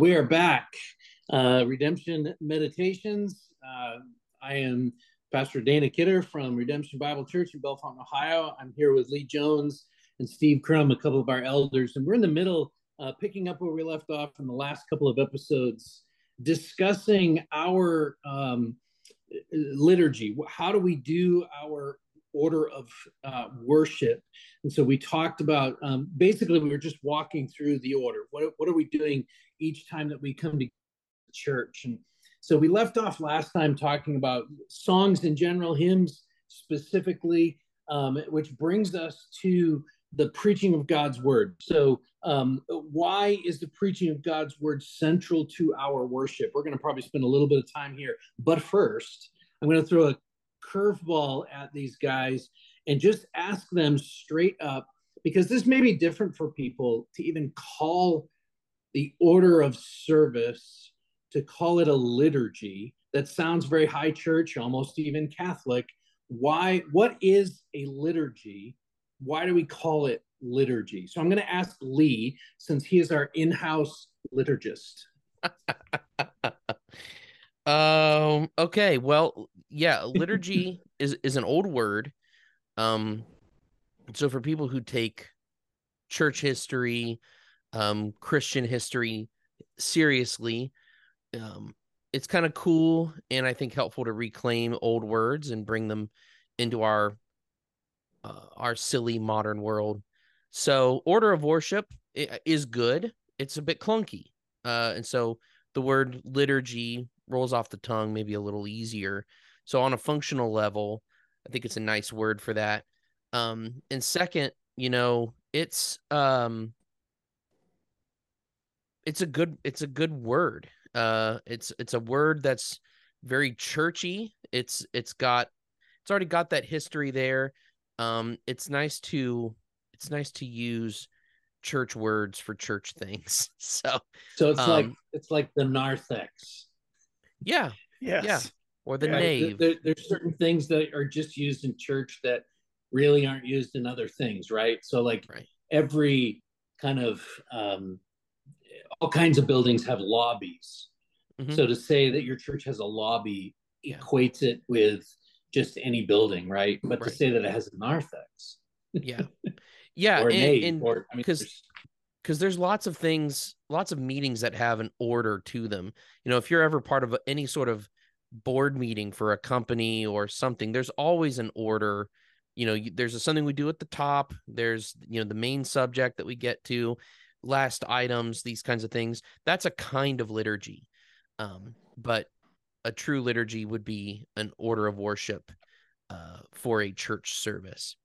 We are back. Uh, Redemption Meditations. Uh, I am Pastor Dana Kidder from Redemption Bible Church in Bellefontaine, Ohio. I'm here with Lee Jones and Steve Crum, a couple of our elders, and we're in the middle, uh, picking up where we left off in the last couple of episodes, discussing our um, liturgy. How do we do our order of uh, worship. And so we talked about um, basically we were just walking through the order. What what are we doing each time that we come to church? And so we left off last time talking about songs in general, hymns specifically, um, which brings us to the preaching of God's word. So, um, why is the preaching of God's word central to our worship? We're going to probably spend a little bit of time here, but first, I'm going to throw a curveball at these guys and just ask them straight up because this may be different for people to even call the order of service to call it a liturgy that sounds very high church almost even catholic. Why what is a liturgy? Why do we call it liturgy? So i'm going to ask lee since he is our in-house liturgist. Um okay well yeah, liturgy is is an old word. Um, so for people who take church history, um, Christian history seriously, um, it's kind of cool and I think helpful to reclaim old words and bring them into our uh, our silly modern world. So order of worship is good. It's a bit clunky, uh, and so the word liturgy rolls off the tongue maybe a little easier so on a functional level, I think it's a nice word for that. Um, and second, you know, it's um, it's a good it's a good word. Uh, it's it's a word that's very churchy. It's it's got it's already got that history there. Um, it's nice to it's nice to use church words for church things. So so it's um, like it's like the narthex. Yeah. Yes. Yeah or the yeah, nave. There, there's certain things that are just used in church that really aren't used in other things, right? So, like right. every kind of um, all kinds of buildings have lobbies. Mm-hmm. So to say that your church has a lobby yeah. equates it with just any building, right? But right. to say that it has a narthex, yeah, yeah, or and, and I mean, because because there's lots of things, lots of meetings that have an order to them. You know, if you're ever part of any sort of board meeting for a company or something there's always an order you know there's a, something we do at the top there's you know the main subject that we get to last items these kinds of things that's a kind of liturgy. Um, but a true liturgy would be an order of worship uh, for a church service.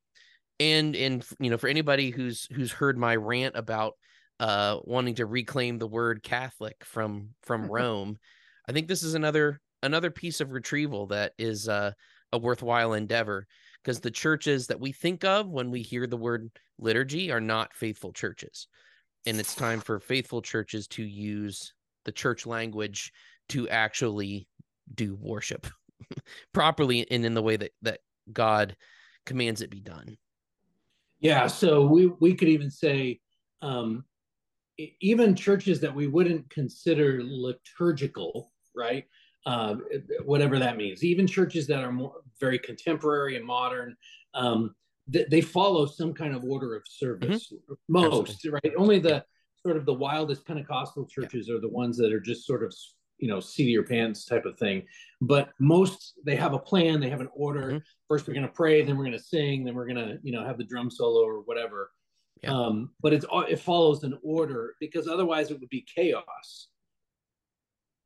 And and you know for anybody who's who's heard my rant about uh wanting to reclaim the word catholic from from rome i think this is another another piece of retrieval that is uh, a worthwhile endeavor. Because the churches that we think of when we hear the word liturgy are not faithful churches. And it's time for faithful churches to use the church language to actually do worship properly and in the way that, that God commands it be done. Yeah, so we we could even say um, even churches that we wouldn't consider liturgical, right? uh, whatever that means. Even churches that are more very contemporary and modern, um, th- they follow some kind of order of service. Mm-hmm. Most, Absolutely. right? Only the sort of the wildest Pentecostal churches yeah. are the ones that are just sort of you know seat your pants type of thing. But most they have a plan, they have an order. Mm-hmm. First, we're going to pray, then we're going to sing, then we're going to you know have the drum solo or whatever. Yeah. Um, but it's it follows an order because otherwise it would be chaos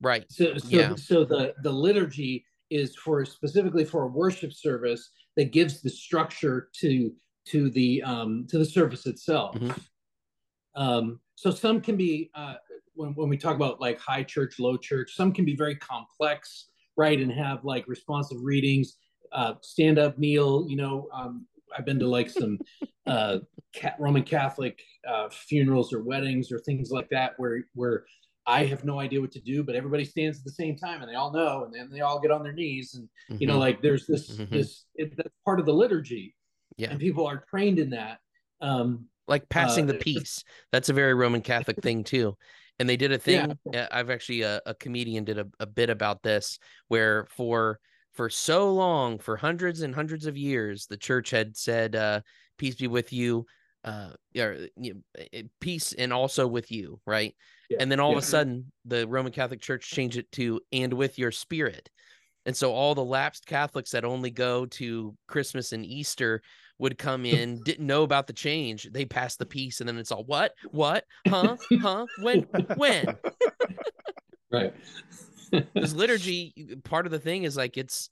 Right. So so yeah. so the the liturgy is for specifically for a worship service that gives the structure to to the um to the service itself. Mm-hmm. Um so some can be uh when, when we talk about like high church, low church, some can be very complex, right? And have like responsive readings, uh, stand up, meal. You know, um, I've been to like some uh, Roman Catholic uh, funerals or weddings or things like that, where where I have no idea what to do, but everybody stands at the same time and they all know, and then they all get on their knees. And, mm-hmm. you know, mm-hmm. like there's this, mm-hmm. this, it, that's part of the liturgy. Yeah. And people are trained in that. Um, like passing uh, the peace. That's a very Roman Catholic thing too. and they did a thing yeah. i've actually a, a comedian did a, a bit about this where for for so long for hundreds and hundreds of years the church had said uh peace be with you uh or, you know, peace and also with you right? Yeah. and then all yeah. of a sudden the roman catholic church changed it to and with your spirit. And so all the lapsed catholics that only go to christmas and easter would come in didn't know about the change. They passed the peace and then it's all what? What? Huh? Huh? When? When? Right. This liturgy part of the thing is like it's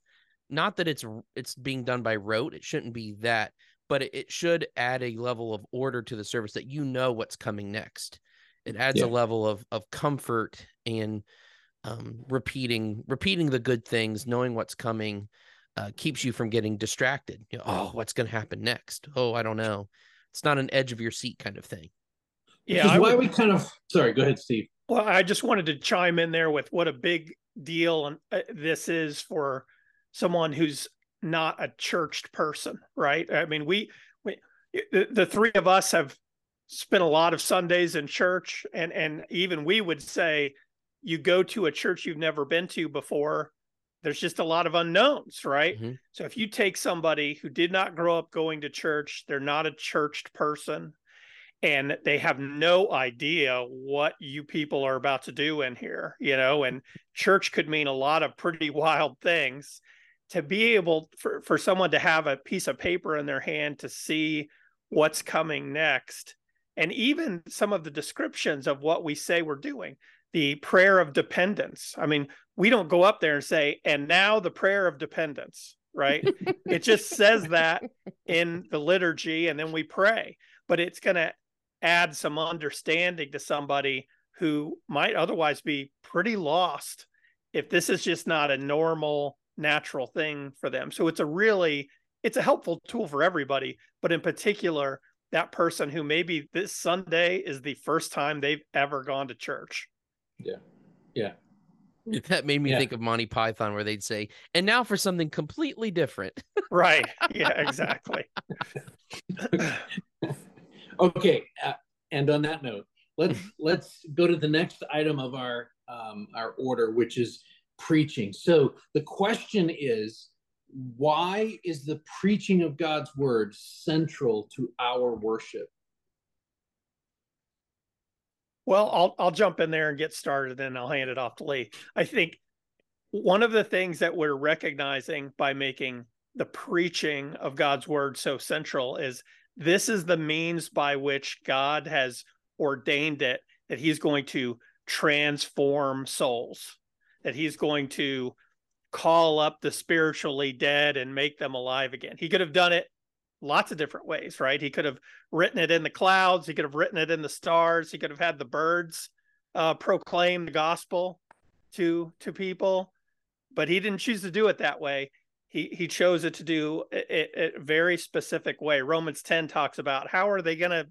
not that it's it's being done by rote. It shouldn't be that but it, it should add a level of order to the service that you know what's coming next. It adds yeah. a level of of comfort and um, repeating repeating the good things knowing what's coming uh, keeps you from getting distracted. You know, oh what's going to happen next? Oh i don't know. It's not an edge of your seat kind of thing. Yeah why would... we kind of sorry go ahead steve. Well, I just wanted to chime in there with what a big deal and uh, this is for someone who's not a churched person, right? I mean, we, we the, the three of us have spent a lot of Sundays in church, and and even we would say, you go to a church you've never been to before, there's just a lot of unknowns, right? Mm-hmm. So if you take somebody who did not grow up going to church, they're not a churched person, and they have no idea what you people are about to do in here, you know, and church could mean a lot of pretty wild things. To be able for, for someone to have a piece of paper in their hand to see what's coming next, and even some of the descriptions of what we say we're doing, the prayer of dependence. I mean, we don't go up there and say, and now the prayer of dependence, right? it just says that in the liturgy, and then we pray but it's going to add some understanding to somebody who might otherwise be pretty lost if this is just not a normal natural thing for them so it's a really it's a helpful tool for everybody but in particular that person who maybe this sunday is the first time they've ever gone to church yeah yeah that made me yeah. think of Monty Python, where they'd say, "And now for something completely different." right. Yeah. Exactly. Okay, uh, and on that note, let's let's go to the next item of our um, our order, which is preaching. So the question is, why is the preaching of God's word central to our worship? Well, I'll I'll jump in there and get started, and I'll hand it off to Lee. I think one of the things that we're recognizing by making the preaching of God's word so central is this is the means by which God has ordained it that he's going to transform souls, that he's going to call up the spiritually dead and make them alive again. He could have done it lots of different ways, right? He could have written it in the clouds, he could have written it in the stars, he could have had the birds uh, proclaim the gospel to to people, but he didn't choose to do it that way he he chose it to do it, a very specific way. Romans 10 talks about how are they going to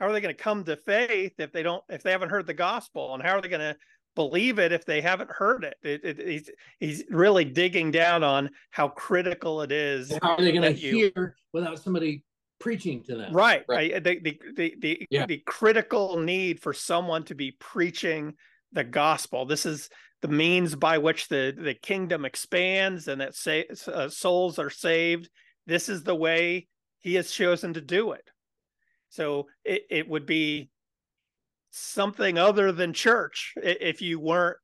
how are they going to come to faith if they don't if they haven't heard the gospel and how are they going to believe it if they haven't heard it, it, it he's he's really digging down on how critical it is how are they going to hear without somebody preaching to them right right the the the, the, yeah. the critical need for someone to be preaching the gospel this is the means by which the, the kingdom expands and that sa- uh, souls are saved. This is the way he has chosen to do it. So it, it would be something other than church if you weren't,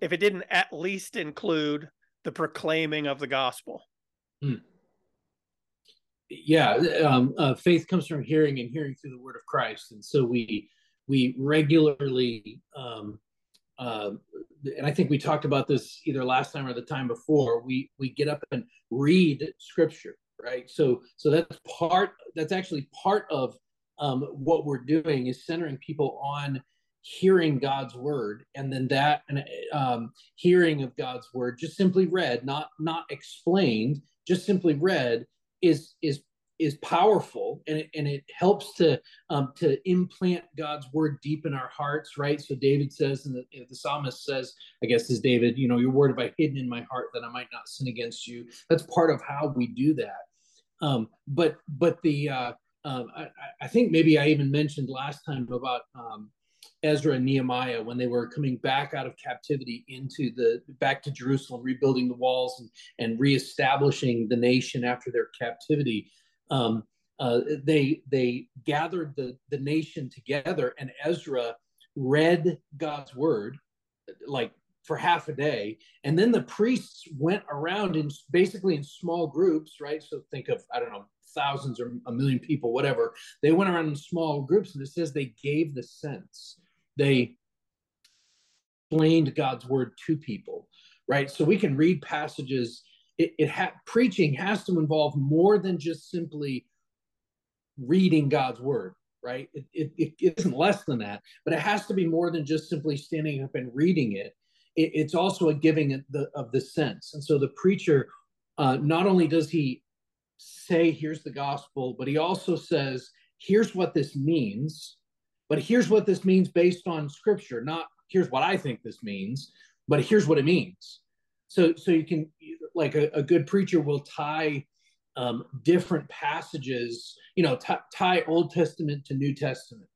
if it didn't at least include the proclaiming of the gospel. Hmm. Yeah, um, uh, faith comes from hearing and hearing through the word of Christ. And so we, we regularly um, uh, and I think we talked about this either last time or the time before. We we get up and read scripture, right? So so that's part. That's actually part of um, what we're doing is centering people on hearing God's word, and then that um, hearing of God's word, just simply read, not not explained, just simply read, is is is powerful and it, and it helps to um, to implant God's word deep in our hearts, right? So David says, and the, the psalmist says, I guess is David, you know, your word have I hidden in my heart that I might not sin against you. That's part of how we do that. Um, but but the uh, um, I, I, think maybe I even mentioned last time about um, Ezra and Nehemiah when they were coming back out of captivity into the back to Jerusalem, rebuilding the walls and, and reestablishing the nation after their captivity. Um, uh, they they gathered the the nation together, and Ezra read God's word like for half a day, and then the priests went around in basically in small groups, right? So think of I don't know thousands or a million people, whatever. They went around in small groups, and it says they gave the sense. They explained God's word to people, right? So we can read passages. It, it ha- preaching has to involve more than just simply reading God's word, right? It, it, it isn't less than that, but it has to be more than just simply standing up and reading it. it it's also a giving of the, of the sense. And so the preacher, uh, not only does he say, here's the gospel, but he also says, here's what this means, but here's what this means based on scripture, not here's what I think this means, but here's what it means. So, so you can, like a, a good preacher will tie um, different passages, you know, t- tie Old Testament to New Testament,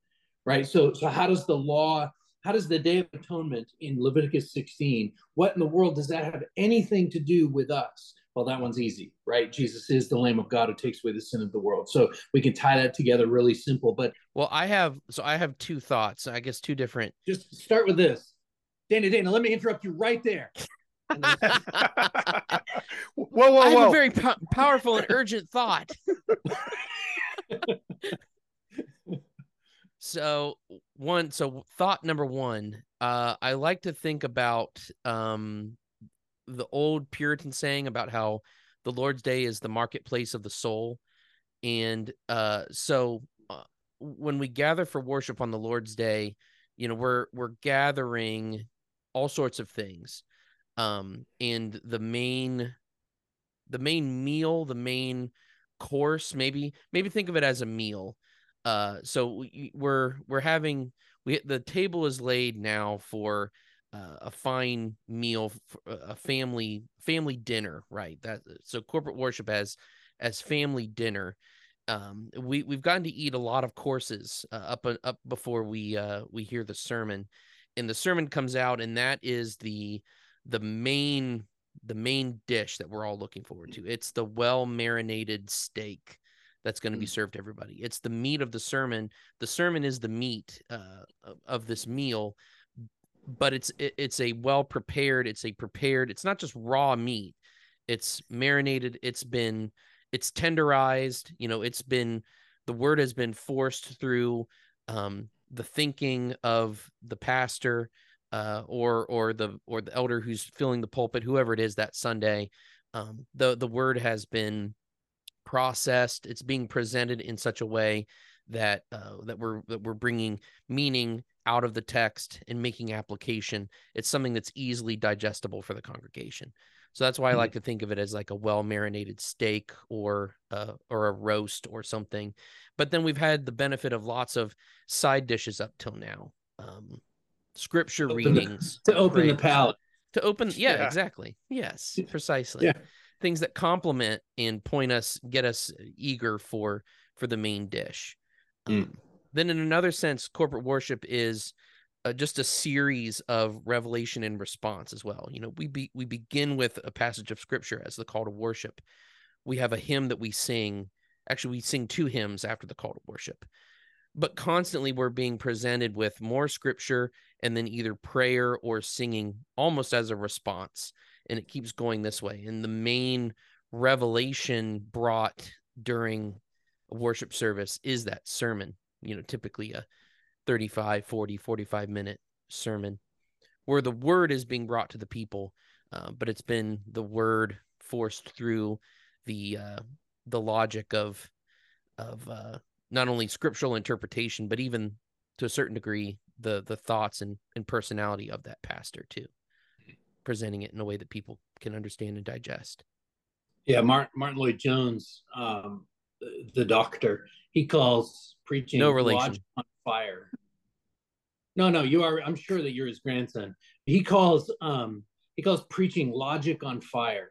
right? So, so how does the law, how does the Day of Atonement in Leviticus 16, what in the world does that have anything to do with us? Well, that one's easy, right? Jesus is the Lamb of God who takes away the sin of the world. So we can tie that together really simple. But well, I have so I have two thoughts. I guess two different. Just start with this, Dana. Dana, let me interrupt you right there. whoa, whoa, whoa! I have a very po- powerful and urgent thought. so one, so thought number one, uh, I like to think about um, the old Puritan saying about how the Lord's Day is the marketplace of the soul, and uh, so uh, when we gather for worship on the Lord's Day, you know, we're we're gathering all sorts of things. Um and the main the main meal the main course maybe maybe think of it as a meal. Uh so we, we're we're having we the table is laid now for uh, a fine meal a family family dinner right that so corporate worship as as family dinner um we we've gotten to eat a lot of courses uh, up up before we uh we hear the sermon and the sermon comes out and that is the the main the main dish that we're all looking forward to. It's the well marinated steak that's going to be mm. served to everybody. It's the meat of the sermon. The sermon is the meat uh, of this meal, but it's it, it's a well prepared. It's a prepared. It's not just raw meat. It's marinated. It's been it's tenderized. You know, it's been the word has been forced through um, the thinking of the pastor uh, or or the or the elder who's filling the pulpit, whoever it is that Sunday. Um, the the word has been processed. It's being presented in such a way that uh, that we're that we're bringing meaning out of the text and making application. It's something that's easily digestible for the congregation. So that's why I like mm-hmm. to think of it as like a well marinated steak or uh, or a roast or something. But then we've had the benefit of lots of side dishes up till now. Um, scripture open readings the, to open the palate to open yeah, yeah, exactly yes precisely yeah. things that complement and point us get us eager for for the main dish mm. um, then in another sense corporate worship is uh, just a series of revelation and response as well. You know we be, we begin with a passage of scripture as the call to worship. We have a hymn that we sing. Actually we sing two hymns after the call to worship. But constantly we're being presented with more scripture and then either prayer or singing almost as a response and it keeps going this way. And the main revelation brought during a worship service is that sermon you know typically a 35 40 45 minute sermon where the word is being brought to the people uh, but it's been the word forced through the uh, the logic of of uh, not only scriptural interpretation, but even to a certain degree, the the thoughts and, and personality of that pastor too, presenting it in a way that people can understand and digest. Yeah, Martin, Martyn Lloyd-Jones, um, the, the, doctor, he calls preaching no relation on fire. No, no, you are. I'm sure that you're his grandson. He calls um, he calls preaching logic on fire.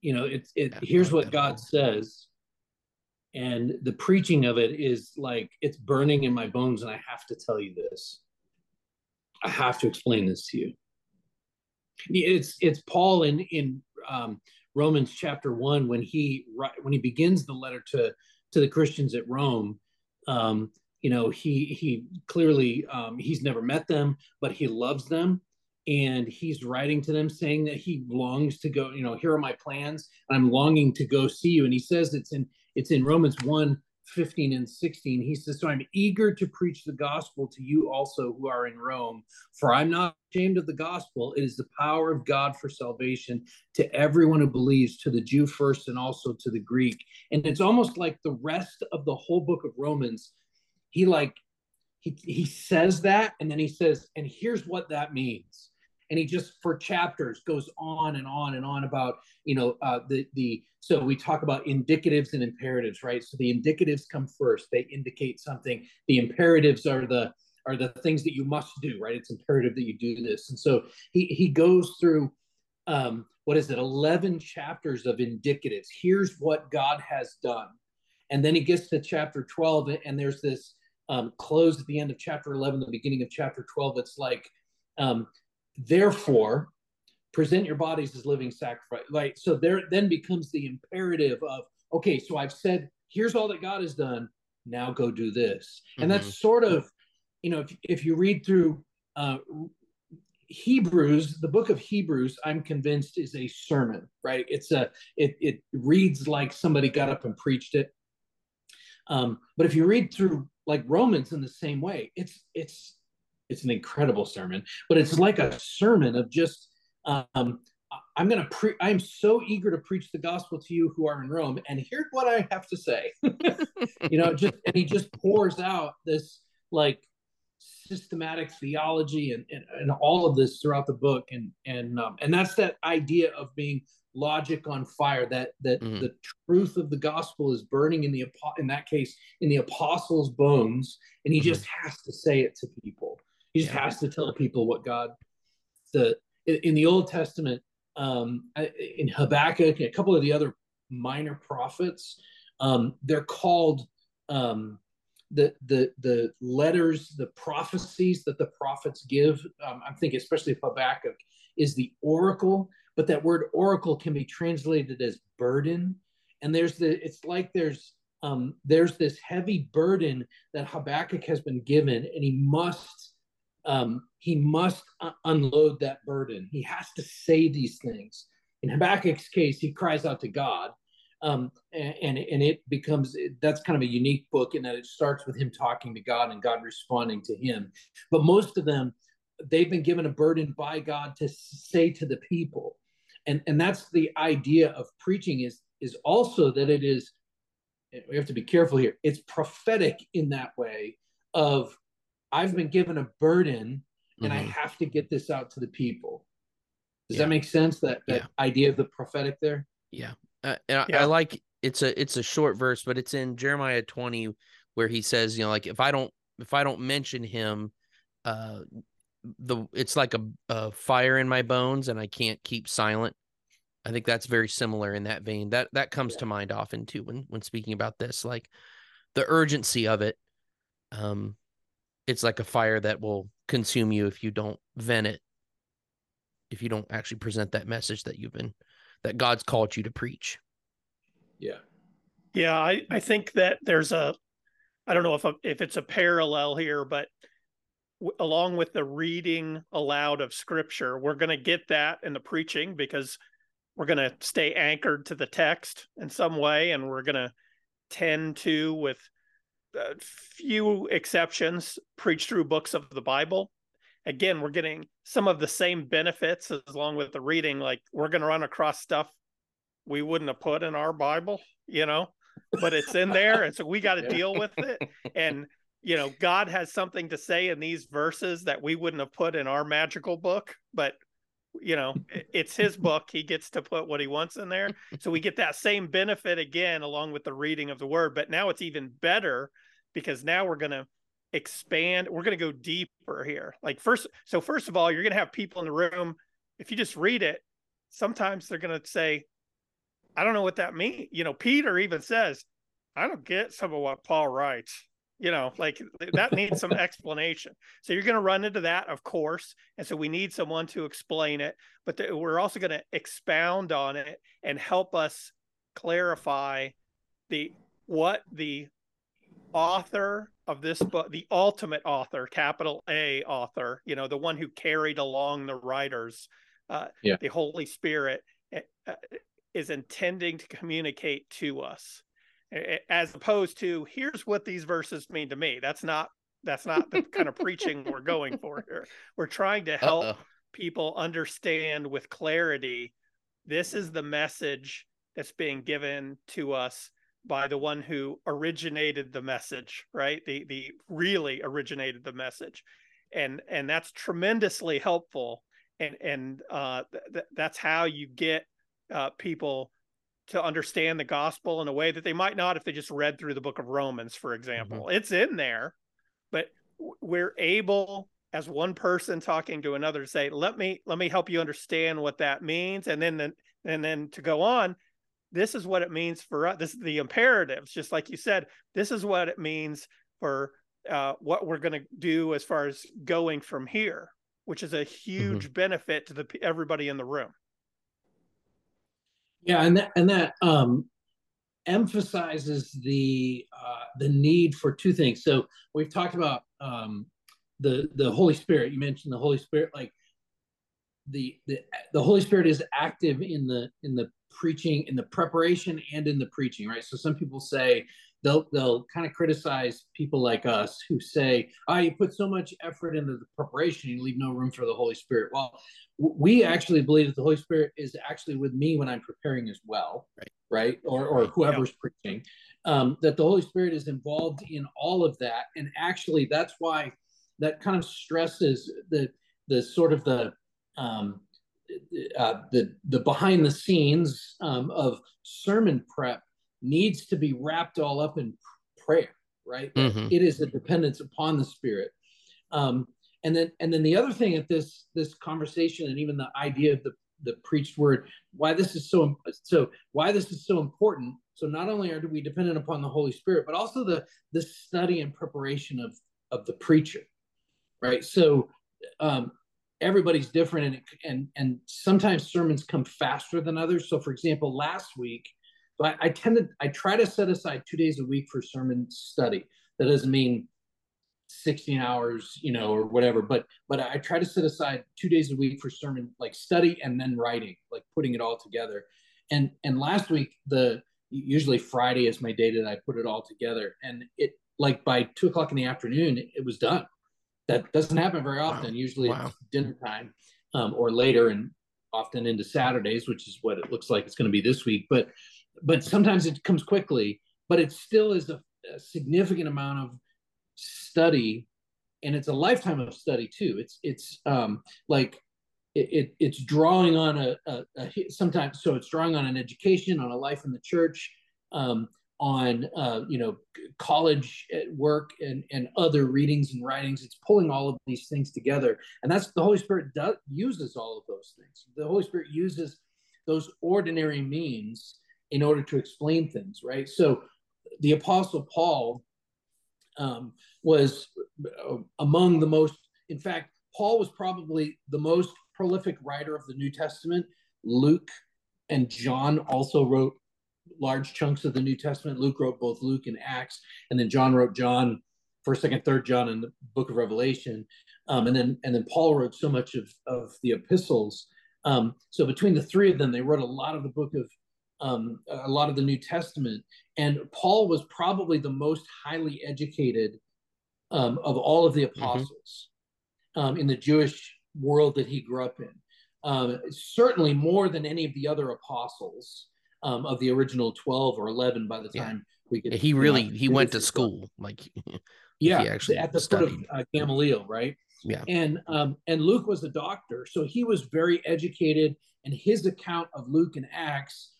You know, it's it. Yeah, here's what God says and the preaching of it is like it's burning in my bones and i have to tell you this I have to explain this to you. It's it's Paul in in um, Romans chapter one when he when he begins the letter to to the Christians at Rome. Um, you know, he he clearly um, he's never met them, but he loves them, and he's writing to them saying that he longs to go. You know, here are my plans. I'm longing to go see you, and he says it's in it's in Romans one 15 and 16, he says, So I'm eager to preach the gospel to you also who are in Rome, for I'm not ashamed of the gospel. It is the power of God for salvation to everyone who believes, to the Jew first and also to the Greek. And it's almost like the rest of the whole book of Romans, he like, he, he says that, and then he says, and here's what that means and he just for chapters goes on and on and on about you know uh, the the so we talk about indicatives and imperatives right? So the indicatives come first. They indicate something. The imperatives are the are the things that you must do right? It's imperative that you do this. And so he he goes through um what is it? 11 chapters of indicatives. Here's what god has done. And then he gets to chapter 12 and there's this um, close at the end of chapter 11 the beginning of chapter 12 it's like um, Therefore, present your bodies as living sacrifice. Like so, there then becomes the imperative of okay. So I've said here's all that God has done. Now go do this, mm-hmm. and that's sort of you know if if you read through uh, Hebrews, the book of Hebrews, I'm convinced is a sermon, right? It's a it it reads like somebody got up and preached it. Um, but if you read through like Romans in the same way, it's it's it's an incredible sermon, but it's like a sermon of just um, I'm going to pre I'm so eager to preach the gospel to you who are in Rome and here's what I have to say. you know, just and he just pours out this like systematic theology and, and, and all of this throughout the book and and um, and that's that idea of being logic on fire that that mm-hmm. the truth of the gospel is burning in the in that case in the apostles bones and he mm-hmm. just has to say it to people he just has to tell people what God. The in the Old Testament, um, in Habakkuk, and a couple of the other minor prophets, um, they're called um, the the the letters, the prophecies that the prophets give. Um, I'm thinking especially Habakkuk is the oracle, but that word oracle can be translated as burden. And there's the it's like there's um, there's this heavy burden that Habakkuk has been given, and he must um, he must unload that burden. He has to say these things. In Habakkuk's case, he cries out to God, um, and, and, and it becomes that's kind of a unique book in that it starts with him talking to God and God responding to him. But most of them, they've been given a burden by God to say to the people, and and that's the idea of preaching is is also that it is. We have to be careful here. It's prophetic in that way of I've been given a burden and mm-hmm. I have to get this out to the people. Does yeah. that make sense? That that yeah. idea of the prophetic there? Yeah. Uh, I, yeah. I like it's a it's a short verse, but it's in Jeremiah 20 where he says, you know, like if I don't if I don't mention him, uh the it's like a, a fire in my bones and I can't keep silent. I think that's very similar in that vein. That that comes yeah. to mind often too when when speaking about this, like the urgency of it. Um, it's like a fire that will consume you if you don't vent it if you don't actually present that message that you've been that god's called you to preach. Yeah. Yeah i i think that there's a i don't know if a, if it's a parallel here but w- along with the reading aloud of scripture we're going to get that in the preaching because we're going to stay anchored to the text in some way and we're going to tend to with a few exceptions, preach through books of the Bible. Again, we're getting some of the same benefits as along with the reading. Like we're going to run across stuff we wouldn't have put in our Bible, you know, but it's in there. And so we got to deal with it. And, you know, God has something to say in these verses that we wouldn't have put in our magical book, but you know it's his book. He gets to put what he wants in there. So we get that same benefit again along with the reading of the word. But now it's even better because now we're going to expand. We're going to go deeper here. Like first so first of all you're going to have people in the room if you just read it sometimes they're going to say i don't know what that means you know peter even says i don't get some of what paul writes you know like that needs some explanation so you're going to run into that of course and so we need someone to explain it but the, we're also going to expound on it and help us clarify the what the author of this book the ultimate author capital a author you know the one who carried along the writers uh, yeah. the holy spirit uh, is intending to communicate to us as opposed to here's what these verses mean to me. That's not that's not the kind of preaching we're going for here. We're trying to help Uh-oh. people understand with clarity this is the message that's being given to us by the one who originated the message right? The the really originated the message. And and that's tremendously helpful. And and uh th- that's how you get uh people to understand the gospel in a way that they might not if they just read through the book of Romans, for example. Mm-hmm. It's in there, but we're able as one person talking to another to say, let me let me help you understand what that means. And then and then to go on, this is what it means for us. This is the imperatives, just like you said, this is what it means for uh, what we're going to do as far as going from here, which is a mm-hmm. huge mm-hmm. benefit to the everybody in the room. Yeah, and that and that um, emphasizes the uh, the need for two things. So we've talked about um, the the Holy Spirit. You mentioned the Holy Spirit, like the the the Holy Spirit is active in the in the preaching, in the preparation, and in the preaching. Right. So some people say they'll they'll kind of criticize people like us who say, "Ah, oh, you put so much effort into the preparation, you leave no room for the Holy Spirit." Well, we actually believe that the Holy Spirit is actually with me when I'm preparing as well, right? Right, or or whoever's yeah. preaching. Um, that the Holy Spirit is involved in all of that, and actually, that's why that kind of stresses the the sort of the um, uh, the the behind the scenes um, of sermon prep needs to be wrapped all up in prayer, right? Mm-hmm. It is a dependence upon the Spirit. Um, and then and then the other thing at this this conversation and even the idea of the the preached word, why this is so so why this is so important. So not only are we dependent upon the Holy Spirit, but also the the study and preparation of of the preacher, right? So um, everybody's different, and and and sometimes sermons come faster than others. So for example, last week so I, I tend to I try to set aside two days a week for sermon study. That doesn't mean 16 hours, you know, or whatever, but but I try to set aside two days a week for sermon like study and then writing, like putting it all together. And and last week the usually Friday is my day that I put it all together. And it like by two o'clock in the afternoon, it was done. That doesn't happen very often. Wow. Usually wow. it's dinner time um, or later and often into Saturdays, which is what it looks like it's going to be this week. But but sometimes it comes quickly, but it still is a, a significant amount of study and it's a lifetime of study too. It's it's um, like it, it, it's drawing on a, a, a, sometimes so it's drawing on an education, on a life in the church, um, on uh, you know college work and and other readings and writings. It's pulling all of these things together, and that's the Holy Spirit does uses all of those things. The Holy Spirit uses those ordinary means in order to explain things, right? So the Apostle Paul um, was uh, among the most, in fact, Paul was probably the most prolific writer of the New Testament. Luke and John also wrote large chunks of the New Testament. Luke wrote both Luke and Acts, and then John wrote John, first, second, third John, and the Book of Revelation. Um, and then and then Paul wrote so much of of the epistles. Um, so between the three of them, they wrote a lot of the book of um, a lot of the New Testament. And Paul was probably the most highly educated um, of all of the mm-hmm. apostles mm-hmm. um, in the Jewish world that he grew up in. Um, certainly more than any of the other apostles um, of the original 12 or 11 by the time yeah. we could. He really, he went to school. Like, yeah, actually at the studied. foot of uh, Gamaliel, right? Yeah. And um, and Luke was a doctor, so he was very educated, and his account of Luke and Acts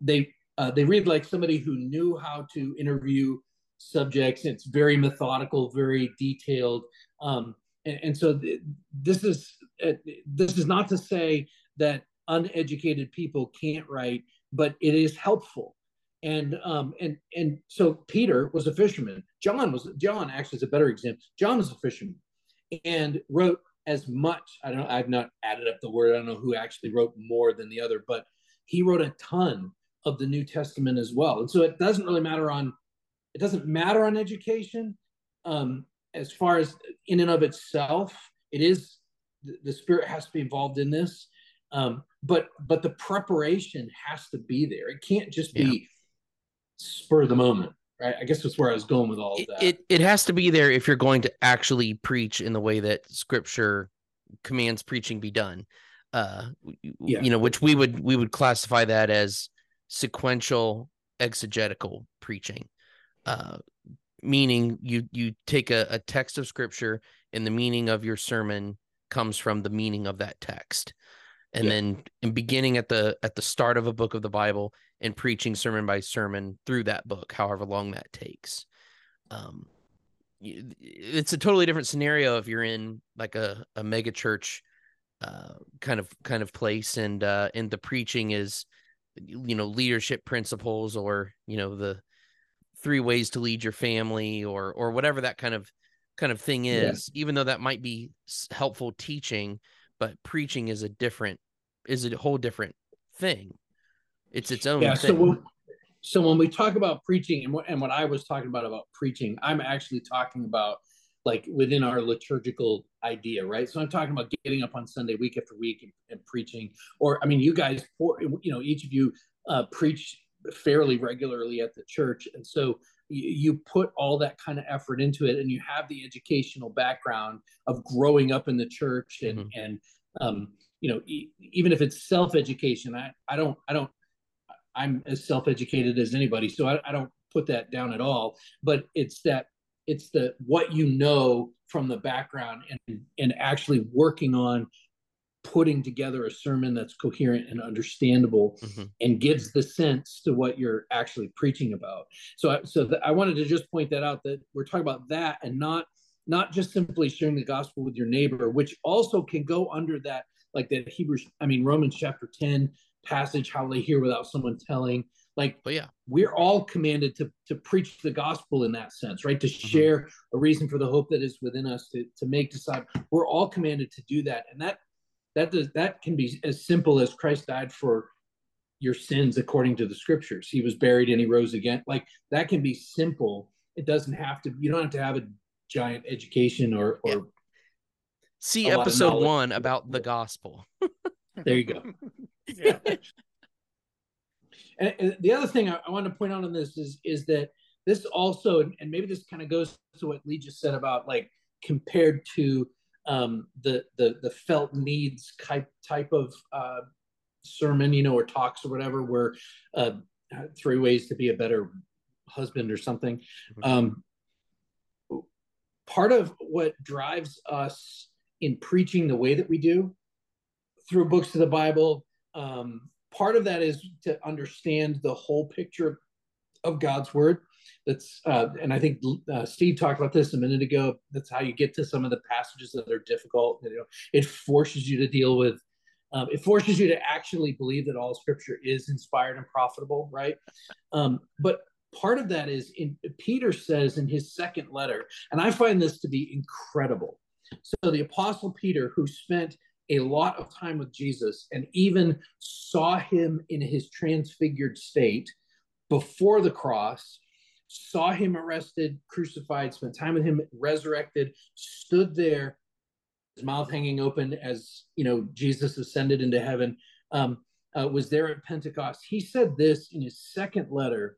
they uh, they read like somebody who knew how to interview subjects. It's very methodical, very detailed, um, and, and, so th- this is uh, this is not to say that uneducated people can't write, but it is helpful. And um and and so peter was a fisherman. John was john actually is a better example. John was a fisherman and wrote as much. I don't i've not added up the word. I don't know who actually wrote more than the other but he wrote a ton of the new testament as well. And so it doesn't really matter on it doesn't matter on education. Um as far as in and of itself it is the spirit has to be involved in this. Um but but the preparation has to be there. It can't just be yeah. spur of the moment right? I guess that's where i was going with all of that. it, it has to be there if you're going to actually preach in the way that scripture commands preaching be done. Uh yeah. you know which we would we would classify that as sequential exegetical preaching uh meaning you you take a, a text of scripture and the meaning of your sermon comes from the meaning of that text and yeah. then in beginning at the at the start of a book of the bible and preaching sermon by sermon through that book however long that takes um it's a totally different scenario if you're in like a, a mega church uh, kind of kind of place and uh and the preaching is you know leadership principles or you know the three ways to lead your family or or whatever that kind of kind of thing is yeah. even though that might be helpful teaching but preaching is a different is a whole different thing it's its own yeah thing. so when, so when we talk about preaching and what, and what i was talking about about preaching i'm actually talking about like within our liturgical idea right? So i'm talking about getting up on sunday week after week and, and preaching or i mean you guys you know each of you uh, preach fairly regularly at the church. And so you put all that kind of effort into it and you have the educational background of growing up in the church and mm-hmm. and um, you know e- even if it's self-education i i don't i don't i'm as self-educated as anybody so I, I don't put that down at all. But it's that it's the what you know from the background and and actually working on putting together a sermon that's coherent and understandable mm-hmm. and gives the sense to what you're actually preaching about so so the, i wanted to just point that out that we're talking about that and not not just simply sharing the gospel with your neighbor which also can go under that like that hebrews i mean romans chapter 10 passage how they hear without someone telling like but yeah we're all commanded to to preach the gospel in that sense right to mm-hmm. share a reason for the hope that is within us to to make disciples we're all commanded to do that and that that does that can be as simple as Christ died for your sins according to the scriptures. He was buried and he rose again. Like that can be simple. It doesn't have to. You don't have to have a giant education or or. Yeah. See episode one about the gospel. there you go. yeah. And, and, the other thing I, I want to point out on this is is that this also, and maybe this kind of goes to what Lee just said about like compared to um, the the the felt needs type type of uh, sermon, you know, or talks or whatever, where uh, three ways to be a better husband or something. Mm-hmm. Um, part of what drives us in preaching the way that we do through books of the Bible, um, part of that is to understand the whole picture of God's word that's uh, and I think uh, Steve talked about this a minute ago. That's how you get to some of the passages that are difficult. You know, it forces you to deal with. Um, it forces you to actually believe that all Scripture is inspired and profitable, right? Um, but part of that is in Peter says in his second letter, and I find this to be incredible. So the Apostle Peter, who spent a lot of time with Jesus and even saw him in his transfigured state before the cross saw him arrested, crucified, spent time with him, resurrected, stood there, his mouth hanging open as you know Jesus ascended into heaven. Um, uh, was there at Pentecost. He said this in his second letter.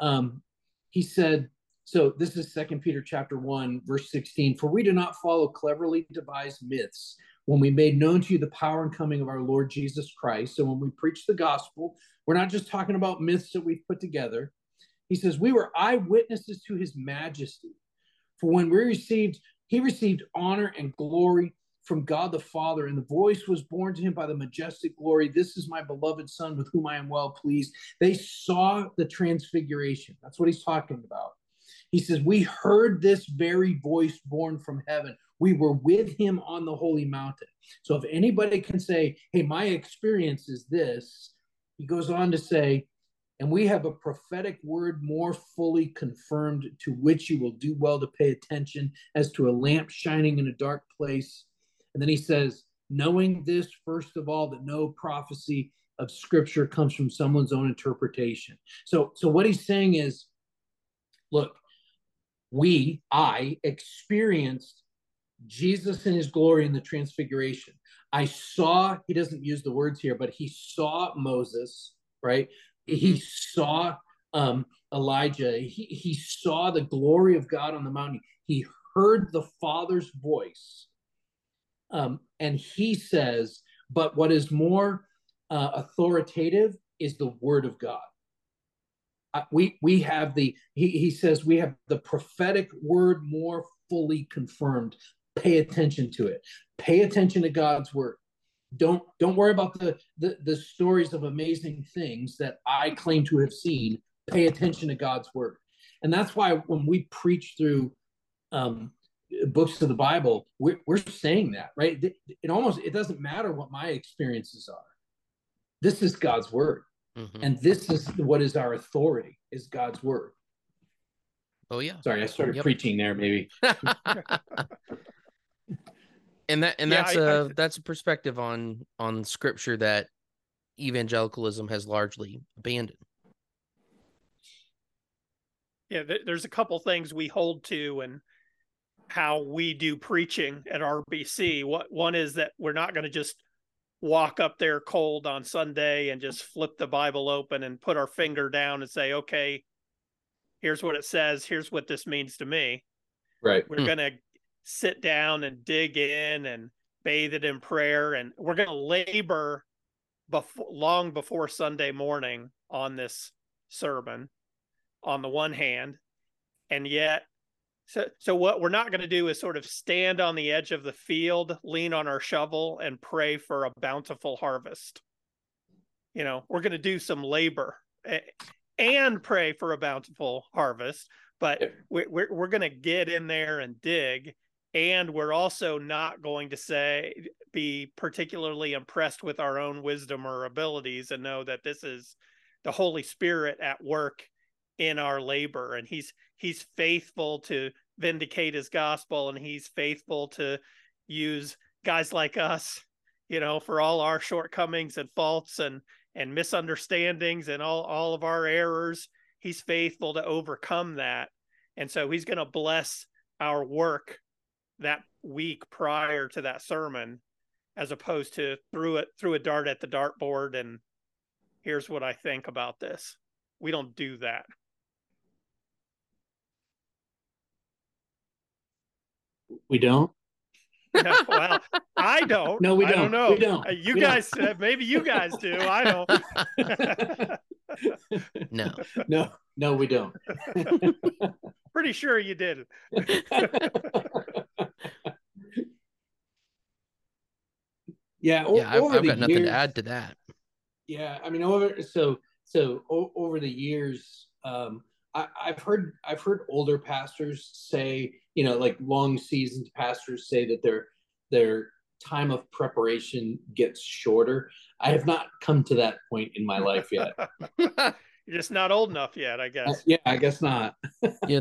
Um, he said, so this is Second Peter chapter one, verse sixteen. For we do not follow cleverly devised myths when we made known to you the power and coming of our Lord Jesus Christ. And when we preach the gospel, we're not just talking about myths that we've put together. He says, We were eyewitnesses to his majesty. For when we received, he received honor and glory from God the Father, and the voice was borne to him by the majestic glory. This is my beloved Son with whom I am well pleased. They saw the transfiguration. That's what he's talking about. He says, We heard this very voice borne from heaven. We were with him on the holy mountain. So if anybody can say, Hey, my experience is this, he goes on to say, And we have a prophetic word more fully confirmed, to which you will do well to pay attention as to a lamp shining in a dark place. And then he says, knowing this, first of all, that no prophecy of scripture comes from someone's own interpretation. So, so what he's saying is, look, we, I, experienced Jesus in his glory in the transfiguration. I saw, he doesn't use the words here, but he saw Moses, right? He mm-hmm. saw um, Elijah. He, he saw the glory of God on the mountain. He heard the Father's voice. Um, and he says, but what is more uh, authoritative is the word of God. We we have the he, he says we have the prophetic word more fully confirmed. Pay attention to it. Pay attention to god's word. Don't don't worry about the, the the stories of amazing things that i claim to have seen. Pay attention to god's word. And that's why when we preach through um, books of the bible we're, we're saying that right? It, it almost it doesn't matter what my experiences are. This is god's word mm-hmm. and this is what is our authority is god's word. Oh yeah. Sorry i started yep. preaching there maybe. And that and yeah, that's I, a I, that's a perspective on on scripture that evangelicalism has largely abandoned. Yeah there's a couple things we hold to and how we do preaching at rbc what one is that we're not going to just walk up there cold on sunday and just flip the bible open and put our finger down and say okay here's what it says here's what this means to me right we're hmm. going to sit down and dig in and bathe it in prayer. And we're going to labor before, long before Sunday morning on this sermon on the one hand. And yet, so, so what we're not going to do is sort of stand on the edge of the field, lean on our shovel, and pray for a bountiful harvest. You know, we're going to do some labor eh, and pray for a bountiful harvest, but we're, we're, we're going to get in there and dig and we're also not going to say be particularly impressed with our own wisdom or abilities and know that this is the holy spirit at work in our labor and he's he's faithful to vindicate his gospel and he's faithful to use guys like us you know for all our shortcomings and faults and and misunderstandings and all all of our errors he's faithful to overcome that and so he's going to bless our work that week prior to that sermon as opposed to threw it threw a dart at the dartboard and here's what I think about this. We don't do that. We don't. No, well, I don't. No, we don't. I don't know. We don't. Uh, you we guys, don't. Uh, maybe you guys do. I don't. no. No. No, we don't. Pretty sure you did. Yeah, o- yeah, I've, I've got nothing to add to that. Yeah, I mean, over so so o- over the years, um, I, I've heard I've heard older pastors say, you know, like long seasoned pastors say that their their time of preparation gets shorter. I have not come to that point in my life yet. You're just not old enough yet, I guess. Uh, yeah, I guess not. yeah,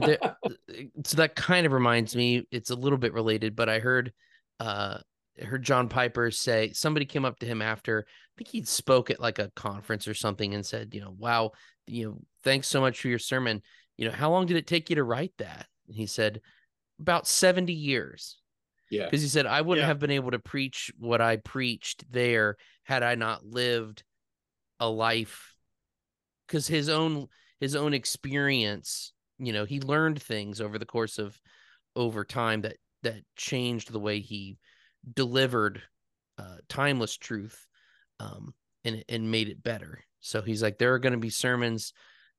so that kind of reminds me. It's a little bit related, but I heard uh, heard John Piper say somebody came up to him after I think he'd spoke at like a conference or something and said, you know, wow, you know, thanks so much for your sermon. You know, how long did it take you to write that? And he said, about 70 years. Yeah. Because he said, I wouldn't yeah. have been able to preach what I preached there had I not lived a life. Because his own his own experience, you know, he learned things over the course of over time that that changed the way he delivered uh, timeless truth um, and and made it better. So he's like, there are going to be sermons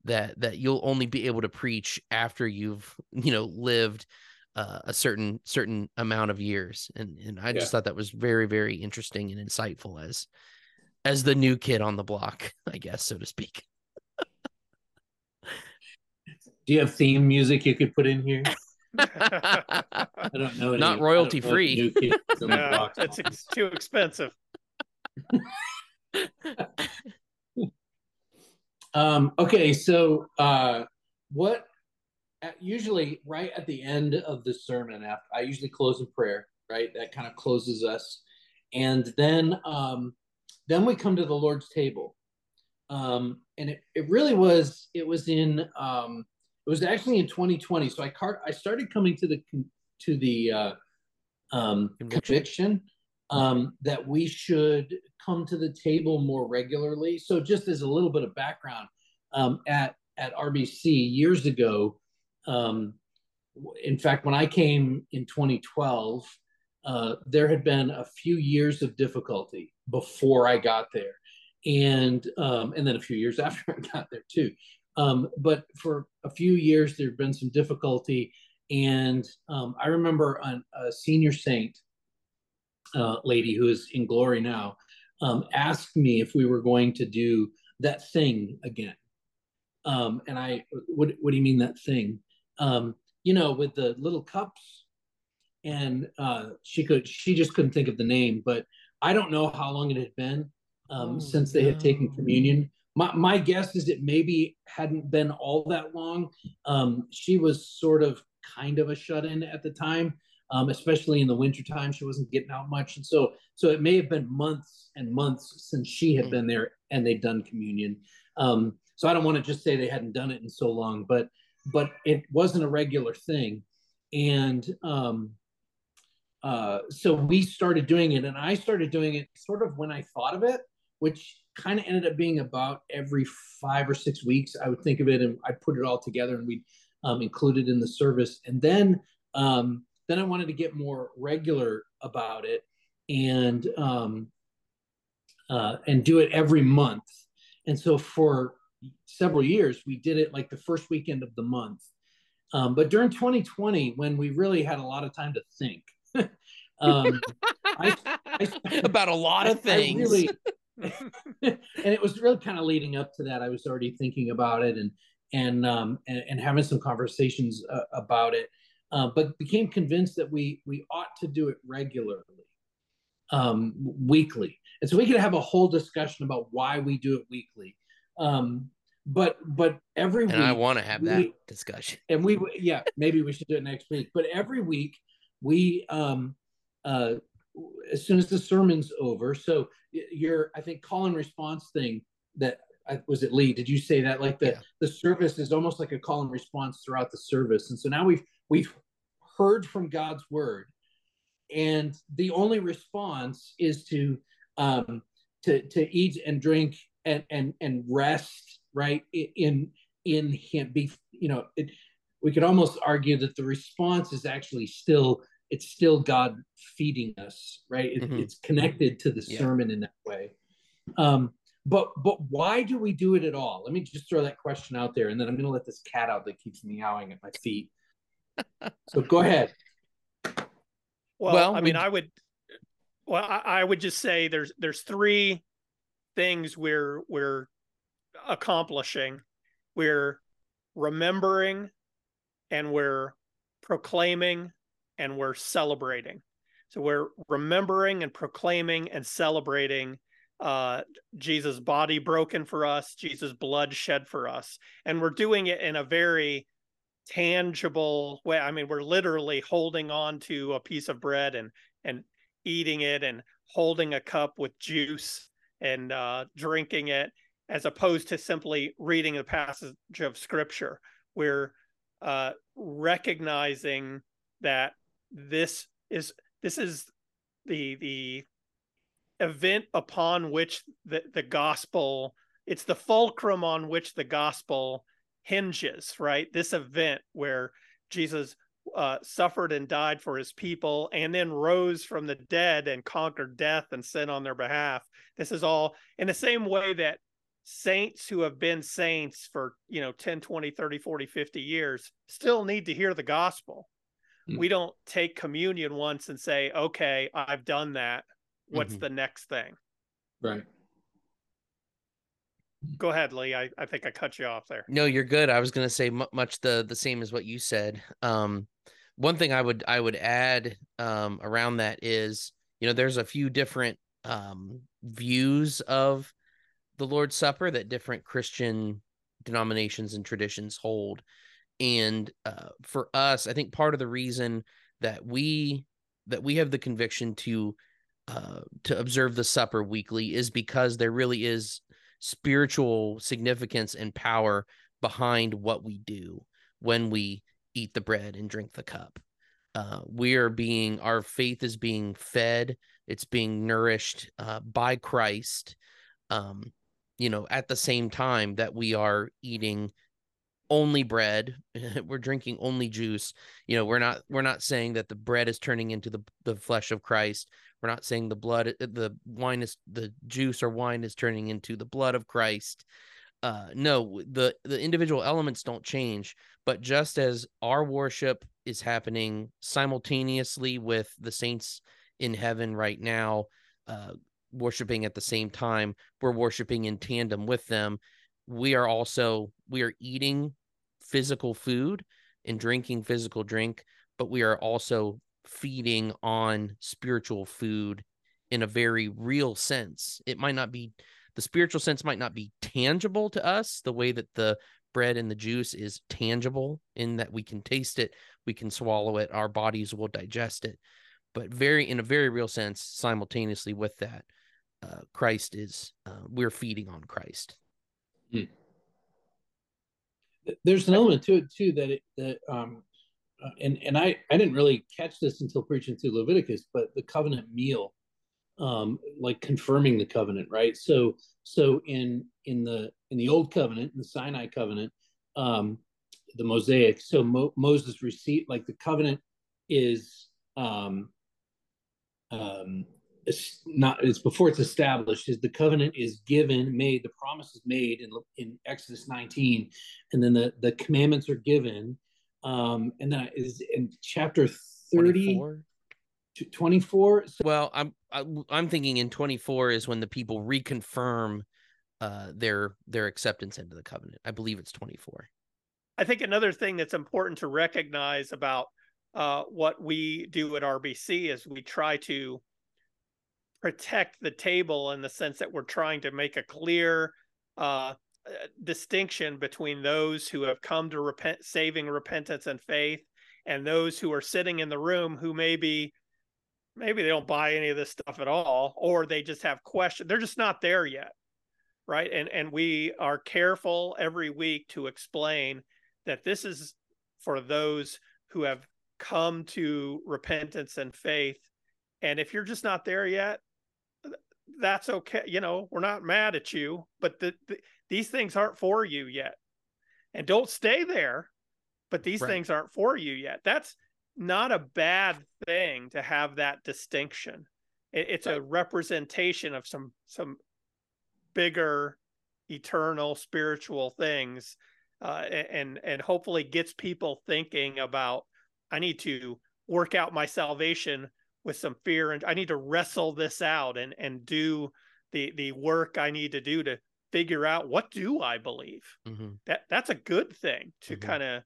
that that you'll only be able to preach after you've you know lived uh, a certain certain amount of years, and and I just yeah. thought that was very very interesting and insightful as as the new kid on the block, I guess so to speak. Do you have theme music you could put in here? I don't know. Any, Not royalty free. no, it's ex- too expensive. Um, okay, so uh, what? Usually, right at the end of the sermon, after I usually close in prayer. Right, that kind of closes us, and then um, then we come to the Lord's table, um, and it, it really was it was in um, it was actually in 2020. So I car- I started coming to the to the uh, um, conviction um, that we should come to the table more regularly. So just as a little bit of background, um, at at RBC years ago, um, in fact, when I came in 2012, uh, there had been a few years of difficulty before I got there, and um, and then a few years after I got there too. Um, but for a few years, there had been some difficulty, and um, I remember an, a senior saint uh, lady who is in glory now um, asked me if we were going to do that thing again. Um, and I, what, what do you mean that thing? Um, you know, with the little cups. And uh, she could, she just couldn't think of the name, but I don't know how long it had been um, oh, since they no. had taken communion. My, my guess is it maybe hadn't been all that long. Um, she was sort of kind of a shut in at the time um, especially in the wintertime. She wasn't getting out much. And so, so it may have been months and months since she had mm. been there and they'd done communion. Um, so I don't want to just say they hadn't done it in so long, but, but it wasn't a regular thing. And um, uh, so we started doing it and I started doing it sort of when I thought of it, which kind of ended up being about every five or six weeks. I would think of it and I'd put it all together and we'd um, include it in the service. And then um, then I wanted to get more regular about it and um, uh, and do it every month. And so for several years, we did it like the first weekend of the month. Um, but during 2020, when we really had a lot of time to think, um, I, I, about a lot of things. Really, and it was really kind of leading up to that. I was already thinking about it and and um, and, and having some conversations uh, about it uh, but became convinced that we we ought to do it regularly, um, weekly, and so we could have a whole discussion about why we do it weekly. Um, but but every and week, I want to have we, that discussion. And we yeah maybe we should do it next week. But every week we um, uh, as soon as the sermon's over, so your I think call and response thing that was it Lee? Did you say that like the yeah. the service is almost like a call and response throughout the service, and so now we've we've heard from God's word, and the only response is to um, to to eat and drink and and and rest right in in Him. Be you know it, we could almost argue that the response is actually still it's still God feeding us, right? It, mm-hmm. It's connected to the yeah. sermon in that way. Um, but but why do we do it at all? Let me just throw that question out there, and then I'm going to let this cat out that keeps meowing at my feet so go ahead. Well, well I mean, I would. Well, I, I would just say there's there's three things we're we're accomplishing. We're remembering, and we're proclaiming, and we're celebrating. So we're remembering and proclaiming and celebrating uh, Jesus' body broken for us, Jesus' blood shed for us, and we're doing it in a very tangible way. I mean, we're literally holding on to a piece of bread and and eating it and holding a cup with juice and uh, drinking it, as opposed to simply reading a passage of scripture. We're uh, recognizing that this is this is the the event upon which the, the gospel it's the fulcrum on which the gospel hinges, right? This event where Jesus uh, suffered and died for his people and then rose from the dead and conquered death and sin on their behalf. This is all in the same way that saints who have been saints for, you know, 10, 20, 30, 40, 50 years still need to hear the gospel. Mm-hmm. We don't take communion once and say, okay, I've done that. What's mm-hmm. the next thing? Right. Go ahead, Lee. I, I think I cut you off there. No, you're good. I was going to say much the the same as what you said. Um, one thing I would I would add um, around that is you know there's a few different um, views of the Lord's Supper that different Christian denominations and traditions hold. And uh, for us, I think part of the reason that we that we have the conviction to uh, to observe the supper weekly is because there really is spiritual significance and power behind what we do when we eat the bread and drink the cup. Uh, we are being our faith is being fed. It's being nourished uh, by christ um, you know at the same time that we are eating only bread. We're drinking only juice. You know we're not we're not saying that the bread is turning into the, the flesh of christ we're not saying the blood uh, the wine is the juice or wine is turning into the blood of christ. Uh no the the individual elements don't change but just as our worship is happening simultaneously with the saints in heaven right now uh worshiping at the same time we're worshiping in tandem with them. We are also we are eating physical food and drinking physical drink but we are also feeding on spiritual food in a very real sense. It might not be the spiritual sense might not be tangible to us the way that the bread and the juice is tangible in that we can taste it we can swallow it our bodies will digest it. But very in a very real sense simultaneously with that uh, christ is uh, we're feeding on christ. Hmm. there's an element to it too that it that um and and i i didn't really catch this until preaching through leviticus but the covenant meal um like confirming the covenant right? So so in in the in the old covenant in the sinai covenant um the mosaic so Mo- moses received like the covenant is um um, it's not it's before it's established is the covenant is given made the promise is made in in exodus 19 and then the the commandments are given um and that is in chapter 30 24, 24? well i'm i'm thinking in 24 is when the people reconfirm uh their their acceptance into the covenant. I believe it's 24 i think another thing that's important to recognize about uh, what we do at RBC is we try to protect the table in the sense that we're trying to make a clear uh, distinction between those who have come to repent, saving repentance and faith, and those who are sitting in the room who maybe maybe they don't buy any of this stuff at all, or they just have questions. They're just not there yet, right? And and we are careful every week to explain that this is for those who have come to repentance and faith. And if you're just not there yet, that's okay. You know, we're not mad at you, but the, the these things aren't for you yet. And don't stay there, but these right. things aren't for you yet. That's not a bad thing to have that distinction. It, it's right. a representation of some some bigger eternal spiritual things uh, and and hopefully gets people thinking about I need to work out my salvation with some fear and I need to wrestle this out and and do the the work I need to do to figure out what do I believe. Mm-hmm. That that's a good thing to mm-hmm. kind of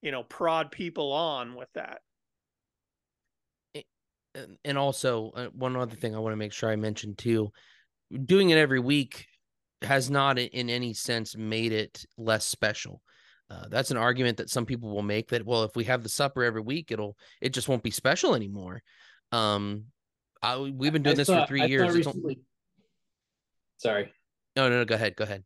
you know prod people on with that. And also uh, one other thing I want to make sure I mention too, doing it every week has not in any sense made it less special. Uh, that's an argument that some people will make that well if we have the supper every week it'll it just won't be special anymore um I, we've been doing I this saw, for three I years recently... sorry no, no no go ahead go ahead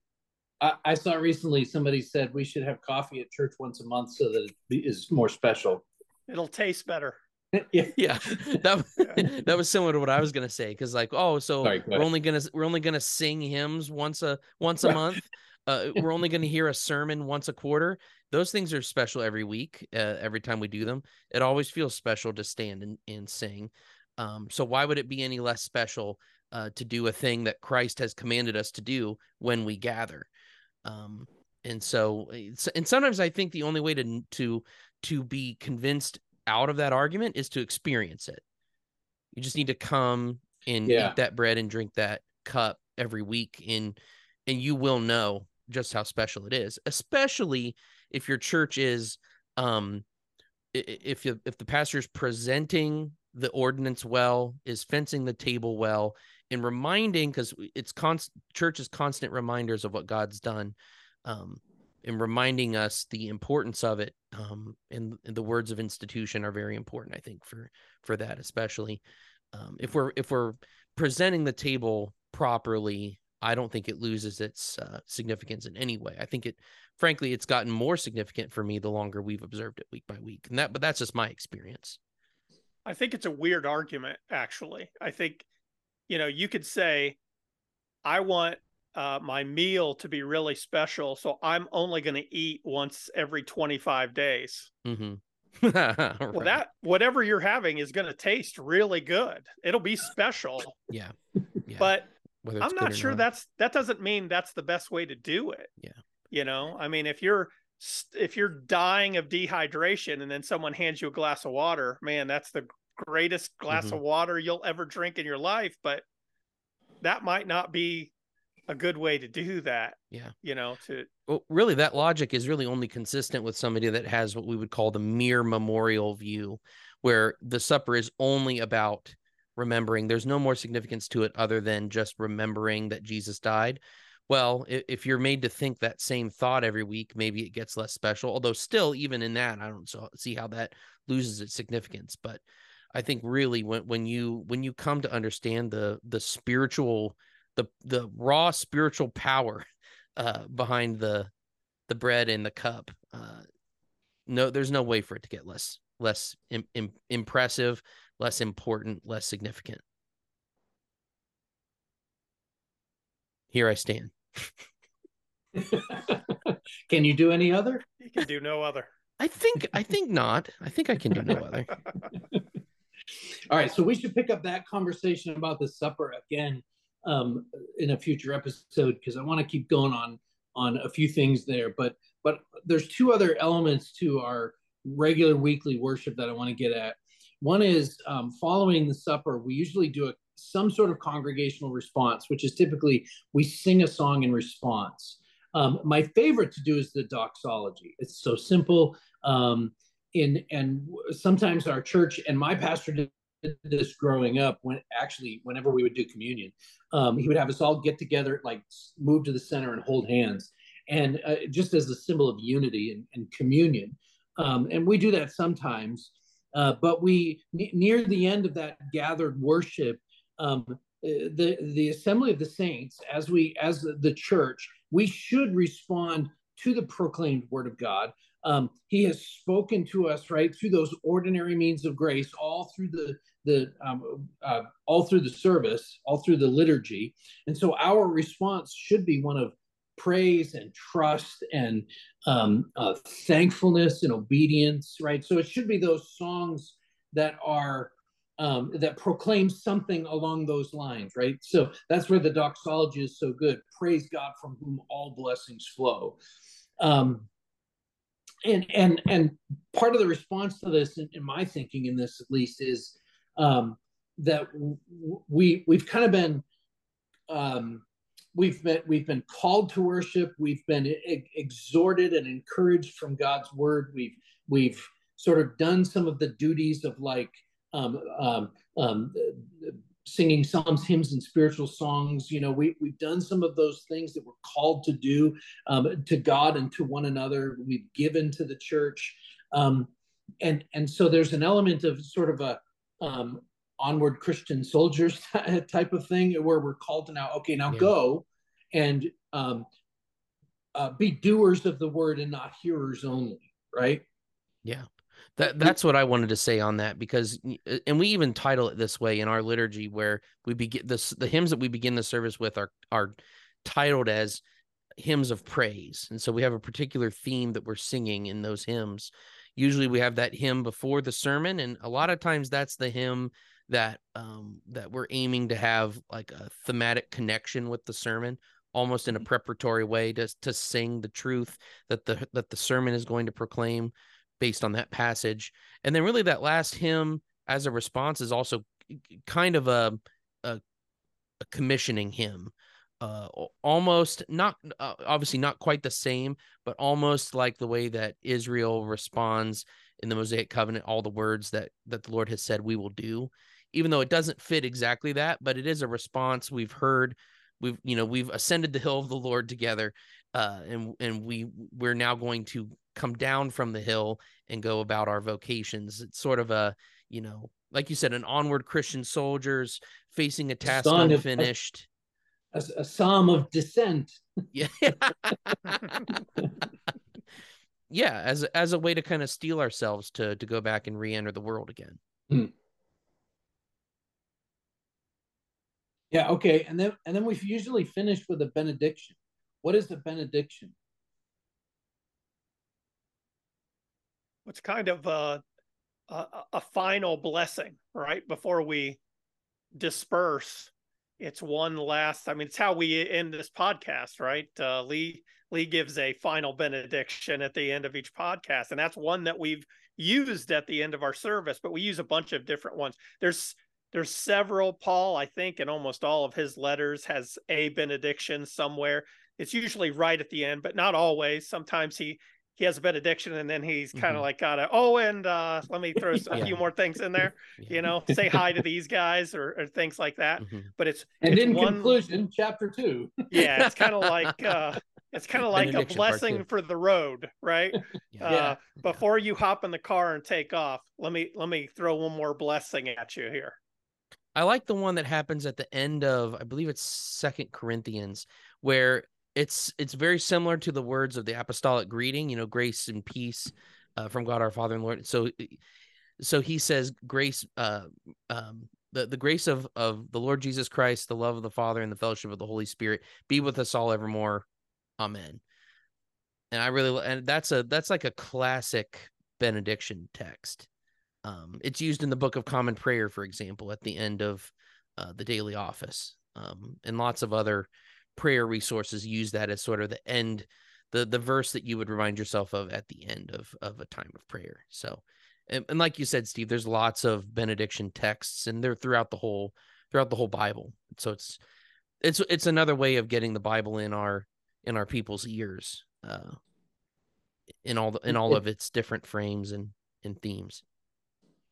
I, I saw recently somebody said we should have coffee at church once a month so that it is more special it'll taste better yeah, yeah. That that was similar to what I was gonna say because like oh so Sorry, we're only gonna we're only gonna sing hymns once a once a month uh, we're only going to hear a sermon once a quarter. Those things are special every week, uh, every time we do them. It always feels special to stand and, and sing. Um, so why would it be any less special uh, to do a thing that Christ has commanded us to do when we gather? Um, and so, and sometimes I think the only way to to to be convinced out of that argument is to experience it. You just need to come and yeah. eat that bread and drink that cup every week, and and you will know just how special it is, especially if your church is um if you if the pastor is presenting the ordinance well, is fencing the table well, in reminding because it's constant church is constant reminders of what god's done um and reminding us the importance of it um and, and the words of institution are very important i think for for that especially. Um if we're if we're presenting the table properly i don't think it loses its uh, significance in any way. I think it frankly it's gotten more significant for me the longer we've observed it week by week and that but that's just my experience. I think it's a weird argument actually. I think you know you could say i want uh, my meal to be really special so i'm only going to eat once every 25 days mm-hmm. right. well that whatever you're having is going to taste really good it'll be special yeah, yeah. but i'm not sure not. that's that doesn't mean that's the best way to do it yeah you know i mean if you're if you're dying of dehydration and then someone hands you a glass of water man that's the greatest glass mm-hmm. of water you'll ever drink in your life but that might not be a good way to do that yeah. you know to well really that logic is really only consistent with somebody that has what we would call the mere memorial view where the supper is only about remembering. There's no more significance to it other than just remembering that jesus died. Well if you're made to think that same thought every week maybe it gets less special although still even in that i don't see how that loses its significance but i think really when, when you when you come to understand the the spiritual the the raw spiritual power uh behind the the bread and the cup uh no there's no way for it to get less less Im- Im- impressive less important less significant here I stand. can you do any other? You can do no other. I think I think not. I think I can do no other. All right, so we should pick up that conversation about the supper again um, in a future episode because I want to keep going on on a few things there. But but there's two other elements to our regular weekly worship that I want to get at. One is um, following the supper. We usually do a some sort of congregational response, which is typically we sing a song in response. Um, my favorite to do is the doxology. It's so simple. Um, in and sometimes our church and my pastor did this growing up when actually whenever we would do communion um, he would have us all get together like move to the center and hold hands. And uh, just as a symbol of unity and, and communion. Um, and we do that sometimes uh, but we near the end of that gathered worship um, the the assembly of the saints as we as the church we should respond to the proclaimed word of god um, he has spoken to us right through those ordinary means of grace all through the the um, uh, all through the service all through the liturgy and so our response should be one of praise and trust and um, uh, thankfulness and obedience right so it should be those songs that are um, that proclaims something along those lines, right? So that's where the doxology is so good. Praise God from whom all blessings flow. Um, and and and part of the response to this, in, in my thinking, in this at least, is um, that we we've kind of been um, we've been we've been called to worship. We've been exhorted and encouraged from God's word. We've we've sort of done some of the duties of like um, um, um, singing psalms, hymns, and spiritual songs. You know, we, we've done some of those things that we're called to do um, to God and to one another. We've given to the church. Um, and, and so there's an element of sort of a um, onward Christian soldiers type of thing where we're called to now, okay, now yeah. go and um, uh, be doers of the word and not hearers only, right? Yeah. That that's what I wanted to say on that because uh, and we even title it this way in our liturgy where we begin this the hymns that we begin the service with are are titled as hymns of praise. And so we have a particular theme that we're singing in those hymns. Usually we have that hymn before the sermon and a lot of times that's the hymn that um that we're aiming to have like a thematic connection with the sermon almost in a mm-hmm. preparatory way to to sing the truth that the that the sermon is going to proclaim based on that passage. And then really that last hymn as a response is also kind of a a, a commissioning hymn. Uh, almost not uh, obviously not quite the same, but almost like the way that Israel responds in the Mosaic covenant, all the words that that the Lord has said we will do. even though it doesn't fit exactly that, but it is a response we've heard. We've you know we've ascended the hill of the Lord together, uh, and and we we're now going to come down from the hill and go about our vocations. It's sort of a you know like you said, an onward Christian soldiers facing a task unfinished. Of, a, a, psalm of descent. Yeah. yeah, as as a way to kind of steel ourselves to to go back and re-enter the world again. Hmm. Yeah, okay. And then and then we usually finish with a benediction. What is the benediction? What's kind of uh a, a final blessing, right? Before we disperse, it's one last. I mean, it's how we end this podcast, right? Uh, Lee Lee gives a final benediction at the end of each podcast, and that's one that we've used at the end of our service. But we use a bunch of different ones. There's there's several. Paul, I think, in almost all of his letters has a benediction somewhere. It's usually right at the end, but not always. Sometimes he he has a benediction and then he's kind of mm-hmm. like got a oh and uh, let me throw a yeah. few more things in there yeah. you know say hi to these guys or, or things like that mm-hmm. but it's and it's in one... conclusion chapter two yeah it's kind of like uh it's kind of like a blessing for the road right yeah. Uh, before you hop in the car and take off let me let me throw one more blessing at you here i like the one that happens at the end of i believe it's second corinthians where it's it's very similar to the words of the apostolic greeting you know grace and peace uh, from god our father and lord. So so he says grace uh um the, the grace of of the lord jesus christ the love of the father and the fellowship of the holy spirit be with us all evermore. Amen. And i really and that's a that's like a classic benediction text. Um it's used in the book of common prayer for example at the end of uh, the daily office. Um and lots of other prayer resources use that as sort of the end the the verse that you would remind yourself of at the end of of a time of prayer. So and, and like you said steve there's lots of benediction texts and they're throughout the whole throughout the whole bible. So it's it's it's another way of getting the bible in our in our people's ears uh in all the, in all of its different frames and and themes.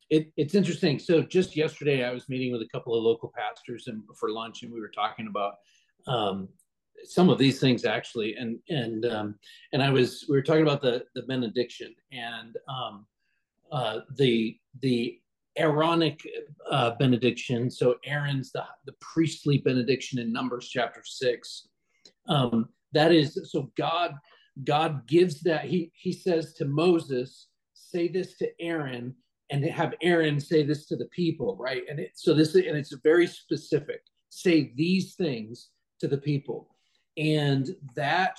It, it's interesting. So just yesterday i was meeting with a couple of local pastors and for lunch and we were talking about um, some of these things actually and and um, and i was we were talking about the the benediction and um, uh, the the aaronic uh, benediction. So aaron's the the priestly benediction in numbers chapter six. Um, that is so god god gives that he he says to moses say this to aaron and have aaron say this to the people right? And it, so this and it's very specific. Say these things to the people. And that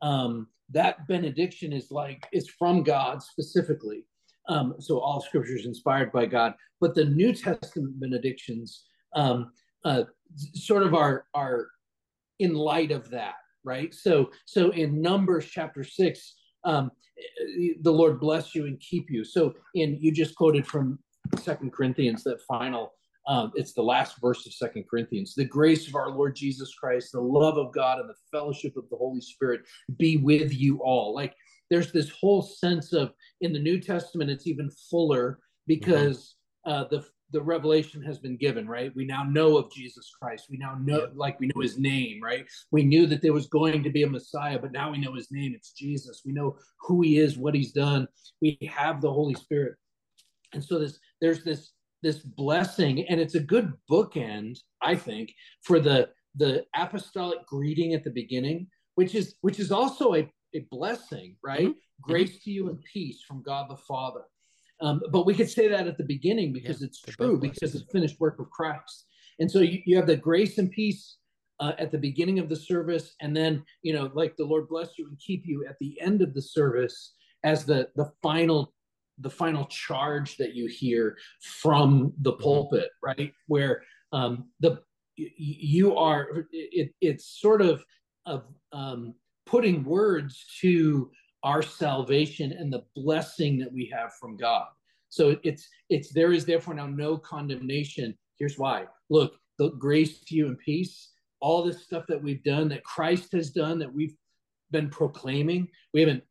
um, that benediction is like is from god specifically. Um, so all scripture is inspired by god. But the new testament benedictions um, uh, sort of are are in light of that right? So so in numbers chapter six um, the lord bless you and keep you. So in you just quoted from second corinthians that final um, it's the last verse of Second Corinthians. The grace of our Lord Jesus Christ, the love of God, and the fellowship of the Holy Spirit be with you all. Like there's this whole sense of in the New Testament, it's even fuller because mm-hmm. uh, the the revelation has been given, right? We now know of Jesus Christ. We now know, yeah. like, we know his name, right? We knew that there was going to be a Messiah, but now we know his name. It's Jesus. We know who he is, what he's done. We have the Holy Spirit. And so this, there's this this blessing and it's a good bookend i think for the the apostolic greeting at the beginning which is which is also a, a blessing right? Mm-hmm. grace to you and peace from god the father. Um, but we could say that at the beginning because yeah, it's true because it's finished work of christ. And so you, you have the grace and peace uh, at the beginning of the service and then you know like the lord bless you and keep you at the end of the service as the the final the final charge that you hear from the mm-hmm. pulpit, right? Where um, the you are it, it's sort of of um, putting words to our salvation and the blessing that we have from God. So it's it's there is therefore now no condemnation. Here's why. Look, the grace to you and peace. All this stuff that we've done, that Christ has done, that we've been proclaiming. We haven't.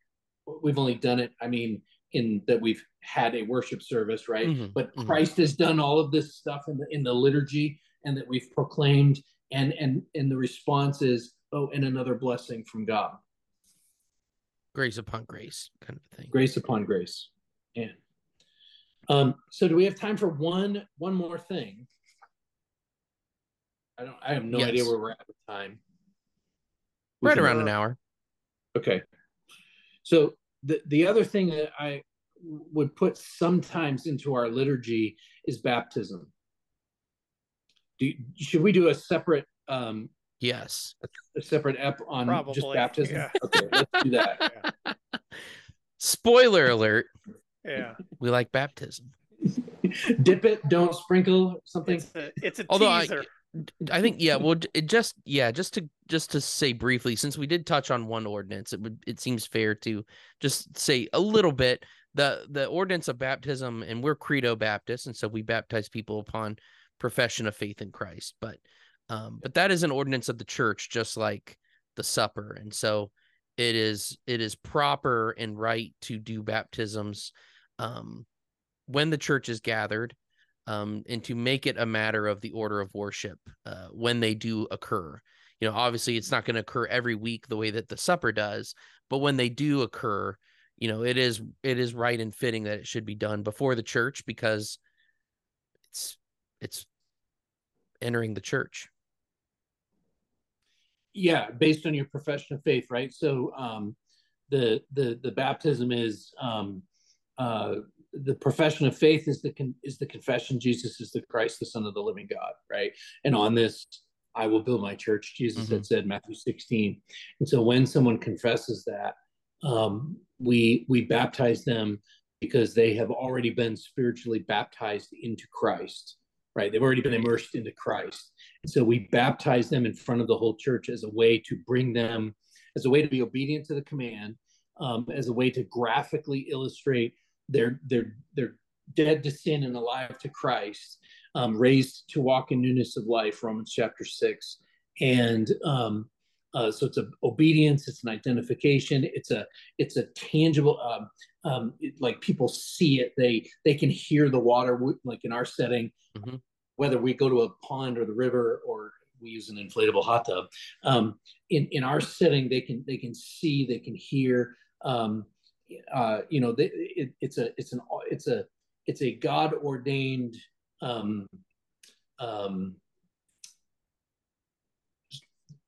We've only done it. I mean, in that we've had a worship service, right? Mhm, But mhm. Christ has done all of this stuff in the in the liturgy, and that we've proclaimed, and and and the response is, oh, and another blessing from God, grace upon grace kind of thing. grace upon grace, and. Um, so do we have time for one one more thing? I don't I have no idea where we're at with time. We Right around an hour. Okay. So the the other thing that I would put sometimes into our liturgy is baptism. Do should we do a separate um Yes. a separate ep on just baptism? yeah. Okay, let's do that. Spoiler alert. Yeah. We like baptism. Dip it, don't sprinkle something. It's a, it's a Although I- teaser. I think yeah, well it just yeah, just to just to say briefly since we did touch on one ordinance, it would it seems fair to just say a little bit the the ordinance of baptism and we're credo baptists and so we baptize people upon profession of faith in Christ, but um but that is an ordinance of the church just like the supper and so it is it is proper and right to do baptisms um when the church is gathered um, and to make it a matter of the order of worship uh, when they do occur. You know, obviously, it's not going to occur every week the way that the supper does, but when they do occur, you know, it is it is right and fitting that it should be done before the church because it's it's entering the church. Yeah, based on your profession of faith, right? So um the the the baptism is um uh the profession of faith is the con- is the confession Jesus is the Christ, the Son of the living God, right? And on this, I will build my church. Jesus had said Matthew 16. And so when someone confesses that, um, we we baptize them because they have already been spiritually baptized into Christ, right? They've already been immersed into Christ. And so we baptize them in front of the whole church as a way to bring them, as a way to be obedient to the command, um, as a way to graphically illustrate they're they're they're dead to sin and alive to Christ, um, raised to walk in newness of life. Romans chapter six, and um, uh, so it's a obedience, it's an identification, it's a it's a tangible. Um, um, it, like people see it, they they can hear the water. Like in our setting, Mhm. whether we go to a pond or the river or we use an inflatable hot tub. Um, in in our setting, they can they can see, they can hear. Um, uh, you know, they, it, it's a it's an it's a it's a God ordained um, um,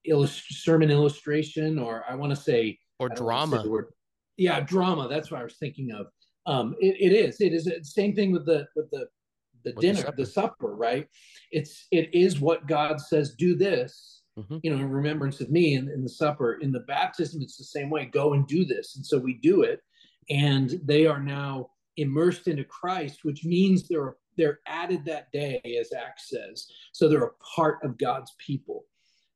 illust- sermon illustration, or I want to say Or say drama. word- Yeah, drama. That's what I was thinking of. Um, it, it is. It is the same thing with the with the the With the dinner, supper. the supper, right? It's it is what God says. Do this, Mhm. you know, in remembrance of me. In, in the supper, in the baptism, it's the same way. Go and do this, and so we do it, and they are now immersed into Christ, which means they're they're added that day, as Acts says. So they're a part of God's people.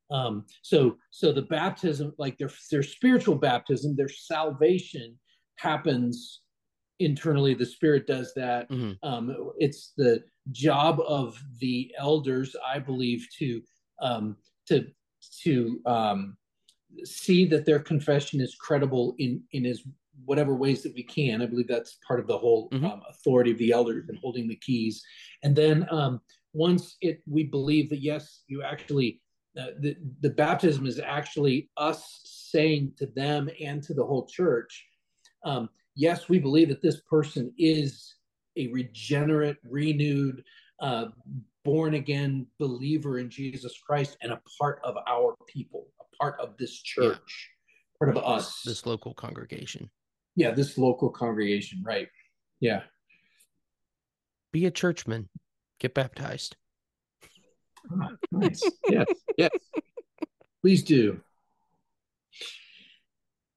Um, so so the baptism, like their their spiritual baptism, their salvation happens internally. The Spirit does that. Mhm. Um, it's the job of the elders, I believe, to um, to to um, see that their confession is credible in in as whatever ways that we can. I believe that's part of the whole Mhm. um, authority of the elders and holding the keys. And then um, once it we believe that yes, you actually uh, the the baptism is actually us saying to them and to the whole church, um, yes, we believe that this person is a regenerate, renewed, uh, born again believer in Jesus Christ and a part of our people, a part of this church, part of us. This local congregation. Yeah, this local congregation, right? Yeah. Be a churchman. Get baptized. Ah, nice. yes. Yes. Please do.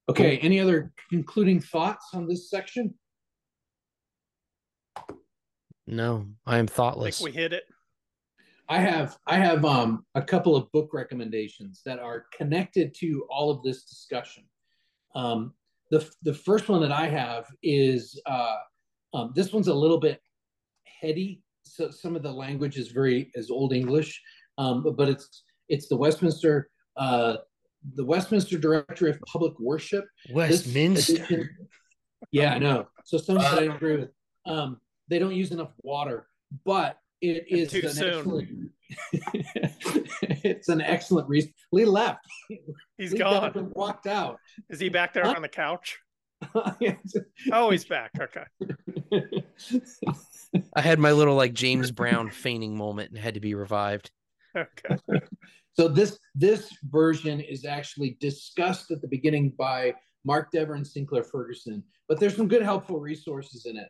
Okay. Any other concluding thoughts on this section? No, I am I thoughtless. think we hit it. I have I have um, a couple of book recommendations that are connected to all of this discussion. Um, the the first one that I have is uh, um, this one's a little bit heady. So some of the language is very is Old English, um, but, it's it's the Westminster uh, the Westminster Directory of Public Worship. Westminster. edition- yeah, I know. So some that I don't agree with. Um, they don't use enough water, but it is Too an soon. excellent. it's an excellent reason. Lee left. He's Lee gone. up walked out. Is he back there Huh? on the couch? Oh, he's back. Okay. I had my little like James Brown feigning moment and had to be revived. Okay. so this this version is actually discussed at the beginning by Mark Dever and Sinclair Ferguson, but there's some good helpful resources in it.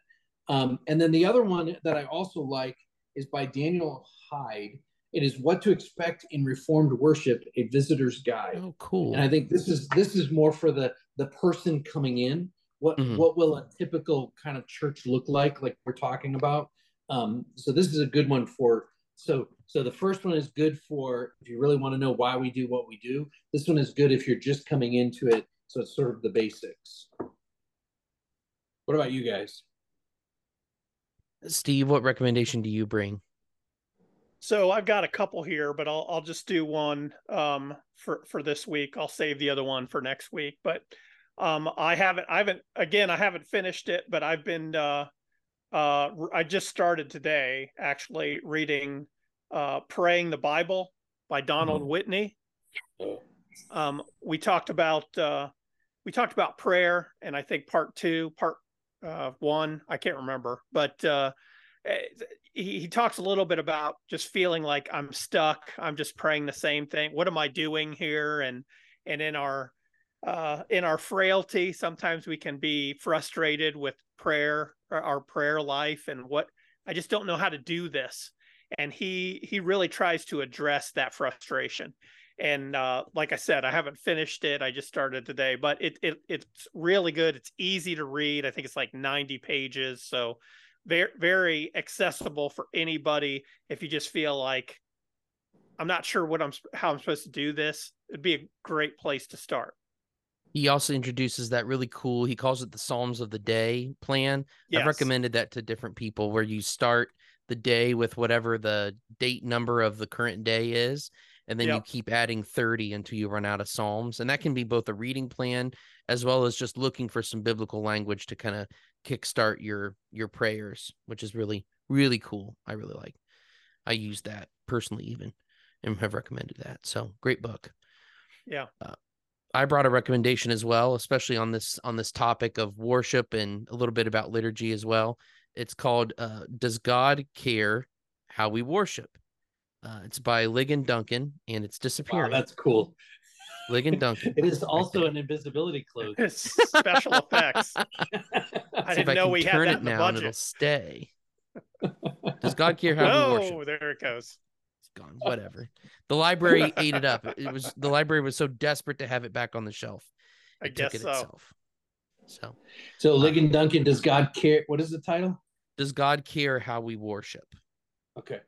Um, and then the other one that I also like is by Daniel Hyde. It is What to Expect in Reformed Worship: A Visitor's Guide. Oh, cool. And I think this is this is more for the the person coming in. What Mhm. what will a typical kind of church look like? Like we're talking about. Um, so this is a good one for. So so the first one is good for if you really want to know why we do what we do. This one is good if you're just coming into it. So it's sort of the basics. What about you guys? Steve, what recommendation do you bring? So I've got a couple here, but I'll I'll just do one um, for for this week. I'll save the other one for next week. But um, I haven't I haven't again I haven't finished it, but I've been uh, uh, I just started today actually reading uh, "Praying the Bible" by Donald Whitney. Um, we talked about uh, we talked about prayer, and I think part two, part uh, one, I can't remember, but uh, eh, he, he talks a little bit about just feeling like I'm stuck. I'm just praying the same thing. What am I doing here? And and in our uh, in our frailty, sometimes we can be frustrated with prayer, our prayer life, and what I just don't know how to do this. And he he really tries to address that frustration. And uh, like I said, I haven't finished it. I just started today, but it, it it's really good. It's easy to read. I think it's like 90 pages, so very very accessible for anybody. If you just feel like I'm not sure what I'm how I'm supposed to do this, it'd be a great place to start. He also introduces that really cool, he calls it the Psalms of the Day plan. Yes. I've recommended that to different people where you start the day with whatever the date number of the current day is, and then you keep adding 30 until you run out of Psalms. And that can be both a reading plan as well as just looking for some biblical language to kind of kickstart your your prayers, which is really, really cool. I really like. I use that personally even and have recommended that. So great book. Yeah. I brought a recommendation as well, especially on this on this topic of worship and a little bit about liturgy as well. It's called uh, "Does God Care How We Worship?" Uh, it's by Ligon Duncan, and it's Wow, disappearing. that's cool. Ligon Duncan. It is also there. an invisibility cloak. Special effects. I See didn't I know can we had that it in the now and it'll budget. stay. Does God care how we worship? Oh, there it goes. It's gone. Whatever. The library ate it up. It was the library was so desperate to have it back on the shelf. I It took guess it so. itself. So, So Ligon Duncan, does God care? What is the title? does God care how we worship? Okay.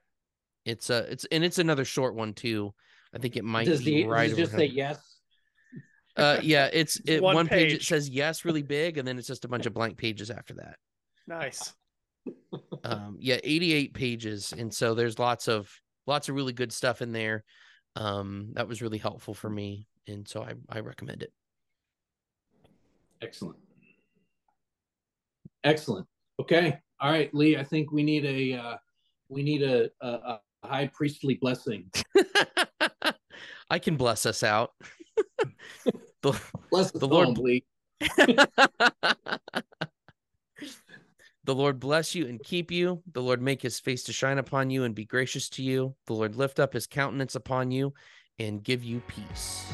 It's a it's and it's another short one too. I think it might Does be he right does it just over say yes? Uh, yeah, it's, It's it, one one, page. It says yes really big, and then it's just a bunch of blank pages after that. Nice. Um, yeah, 88 pages, and so there's lots of lots of really good stuff in there. Um, that was really helpful for me, and so I I recommend it. Excellent. Excellent. Okay. All right, Lee. I think we need a uh, we need a, a, a high priestly blessing. I can bless us out. the, Bless The Lord- Lee. the Lord bless you and keep you. The Lord make his face to shine upon you and be gracious to you. The Lord lift up his countenance upon you and give you peace.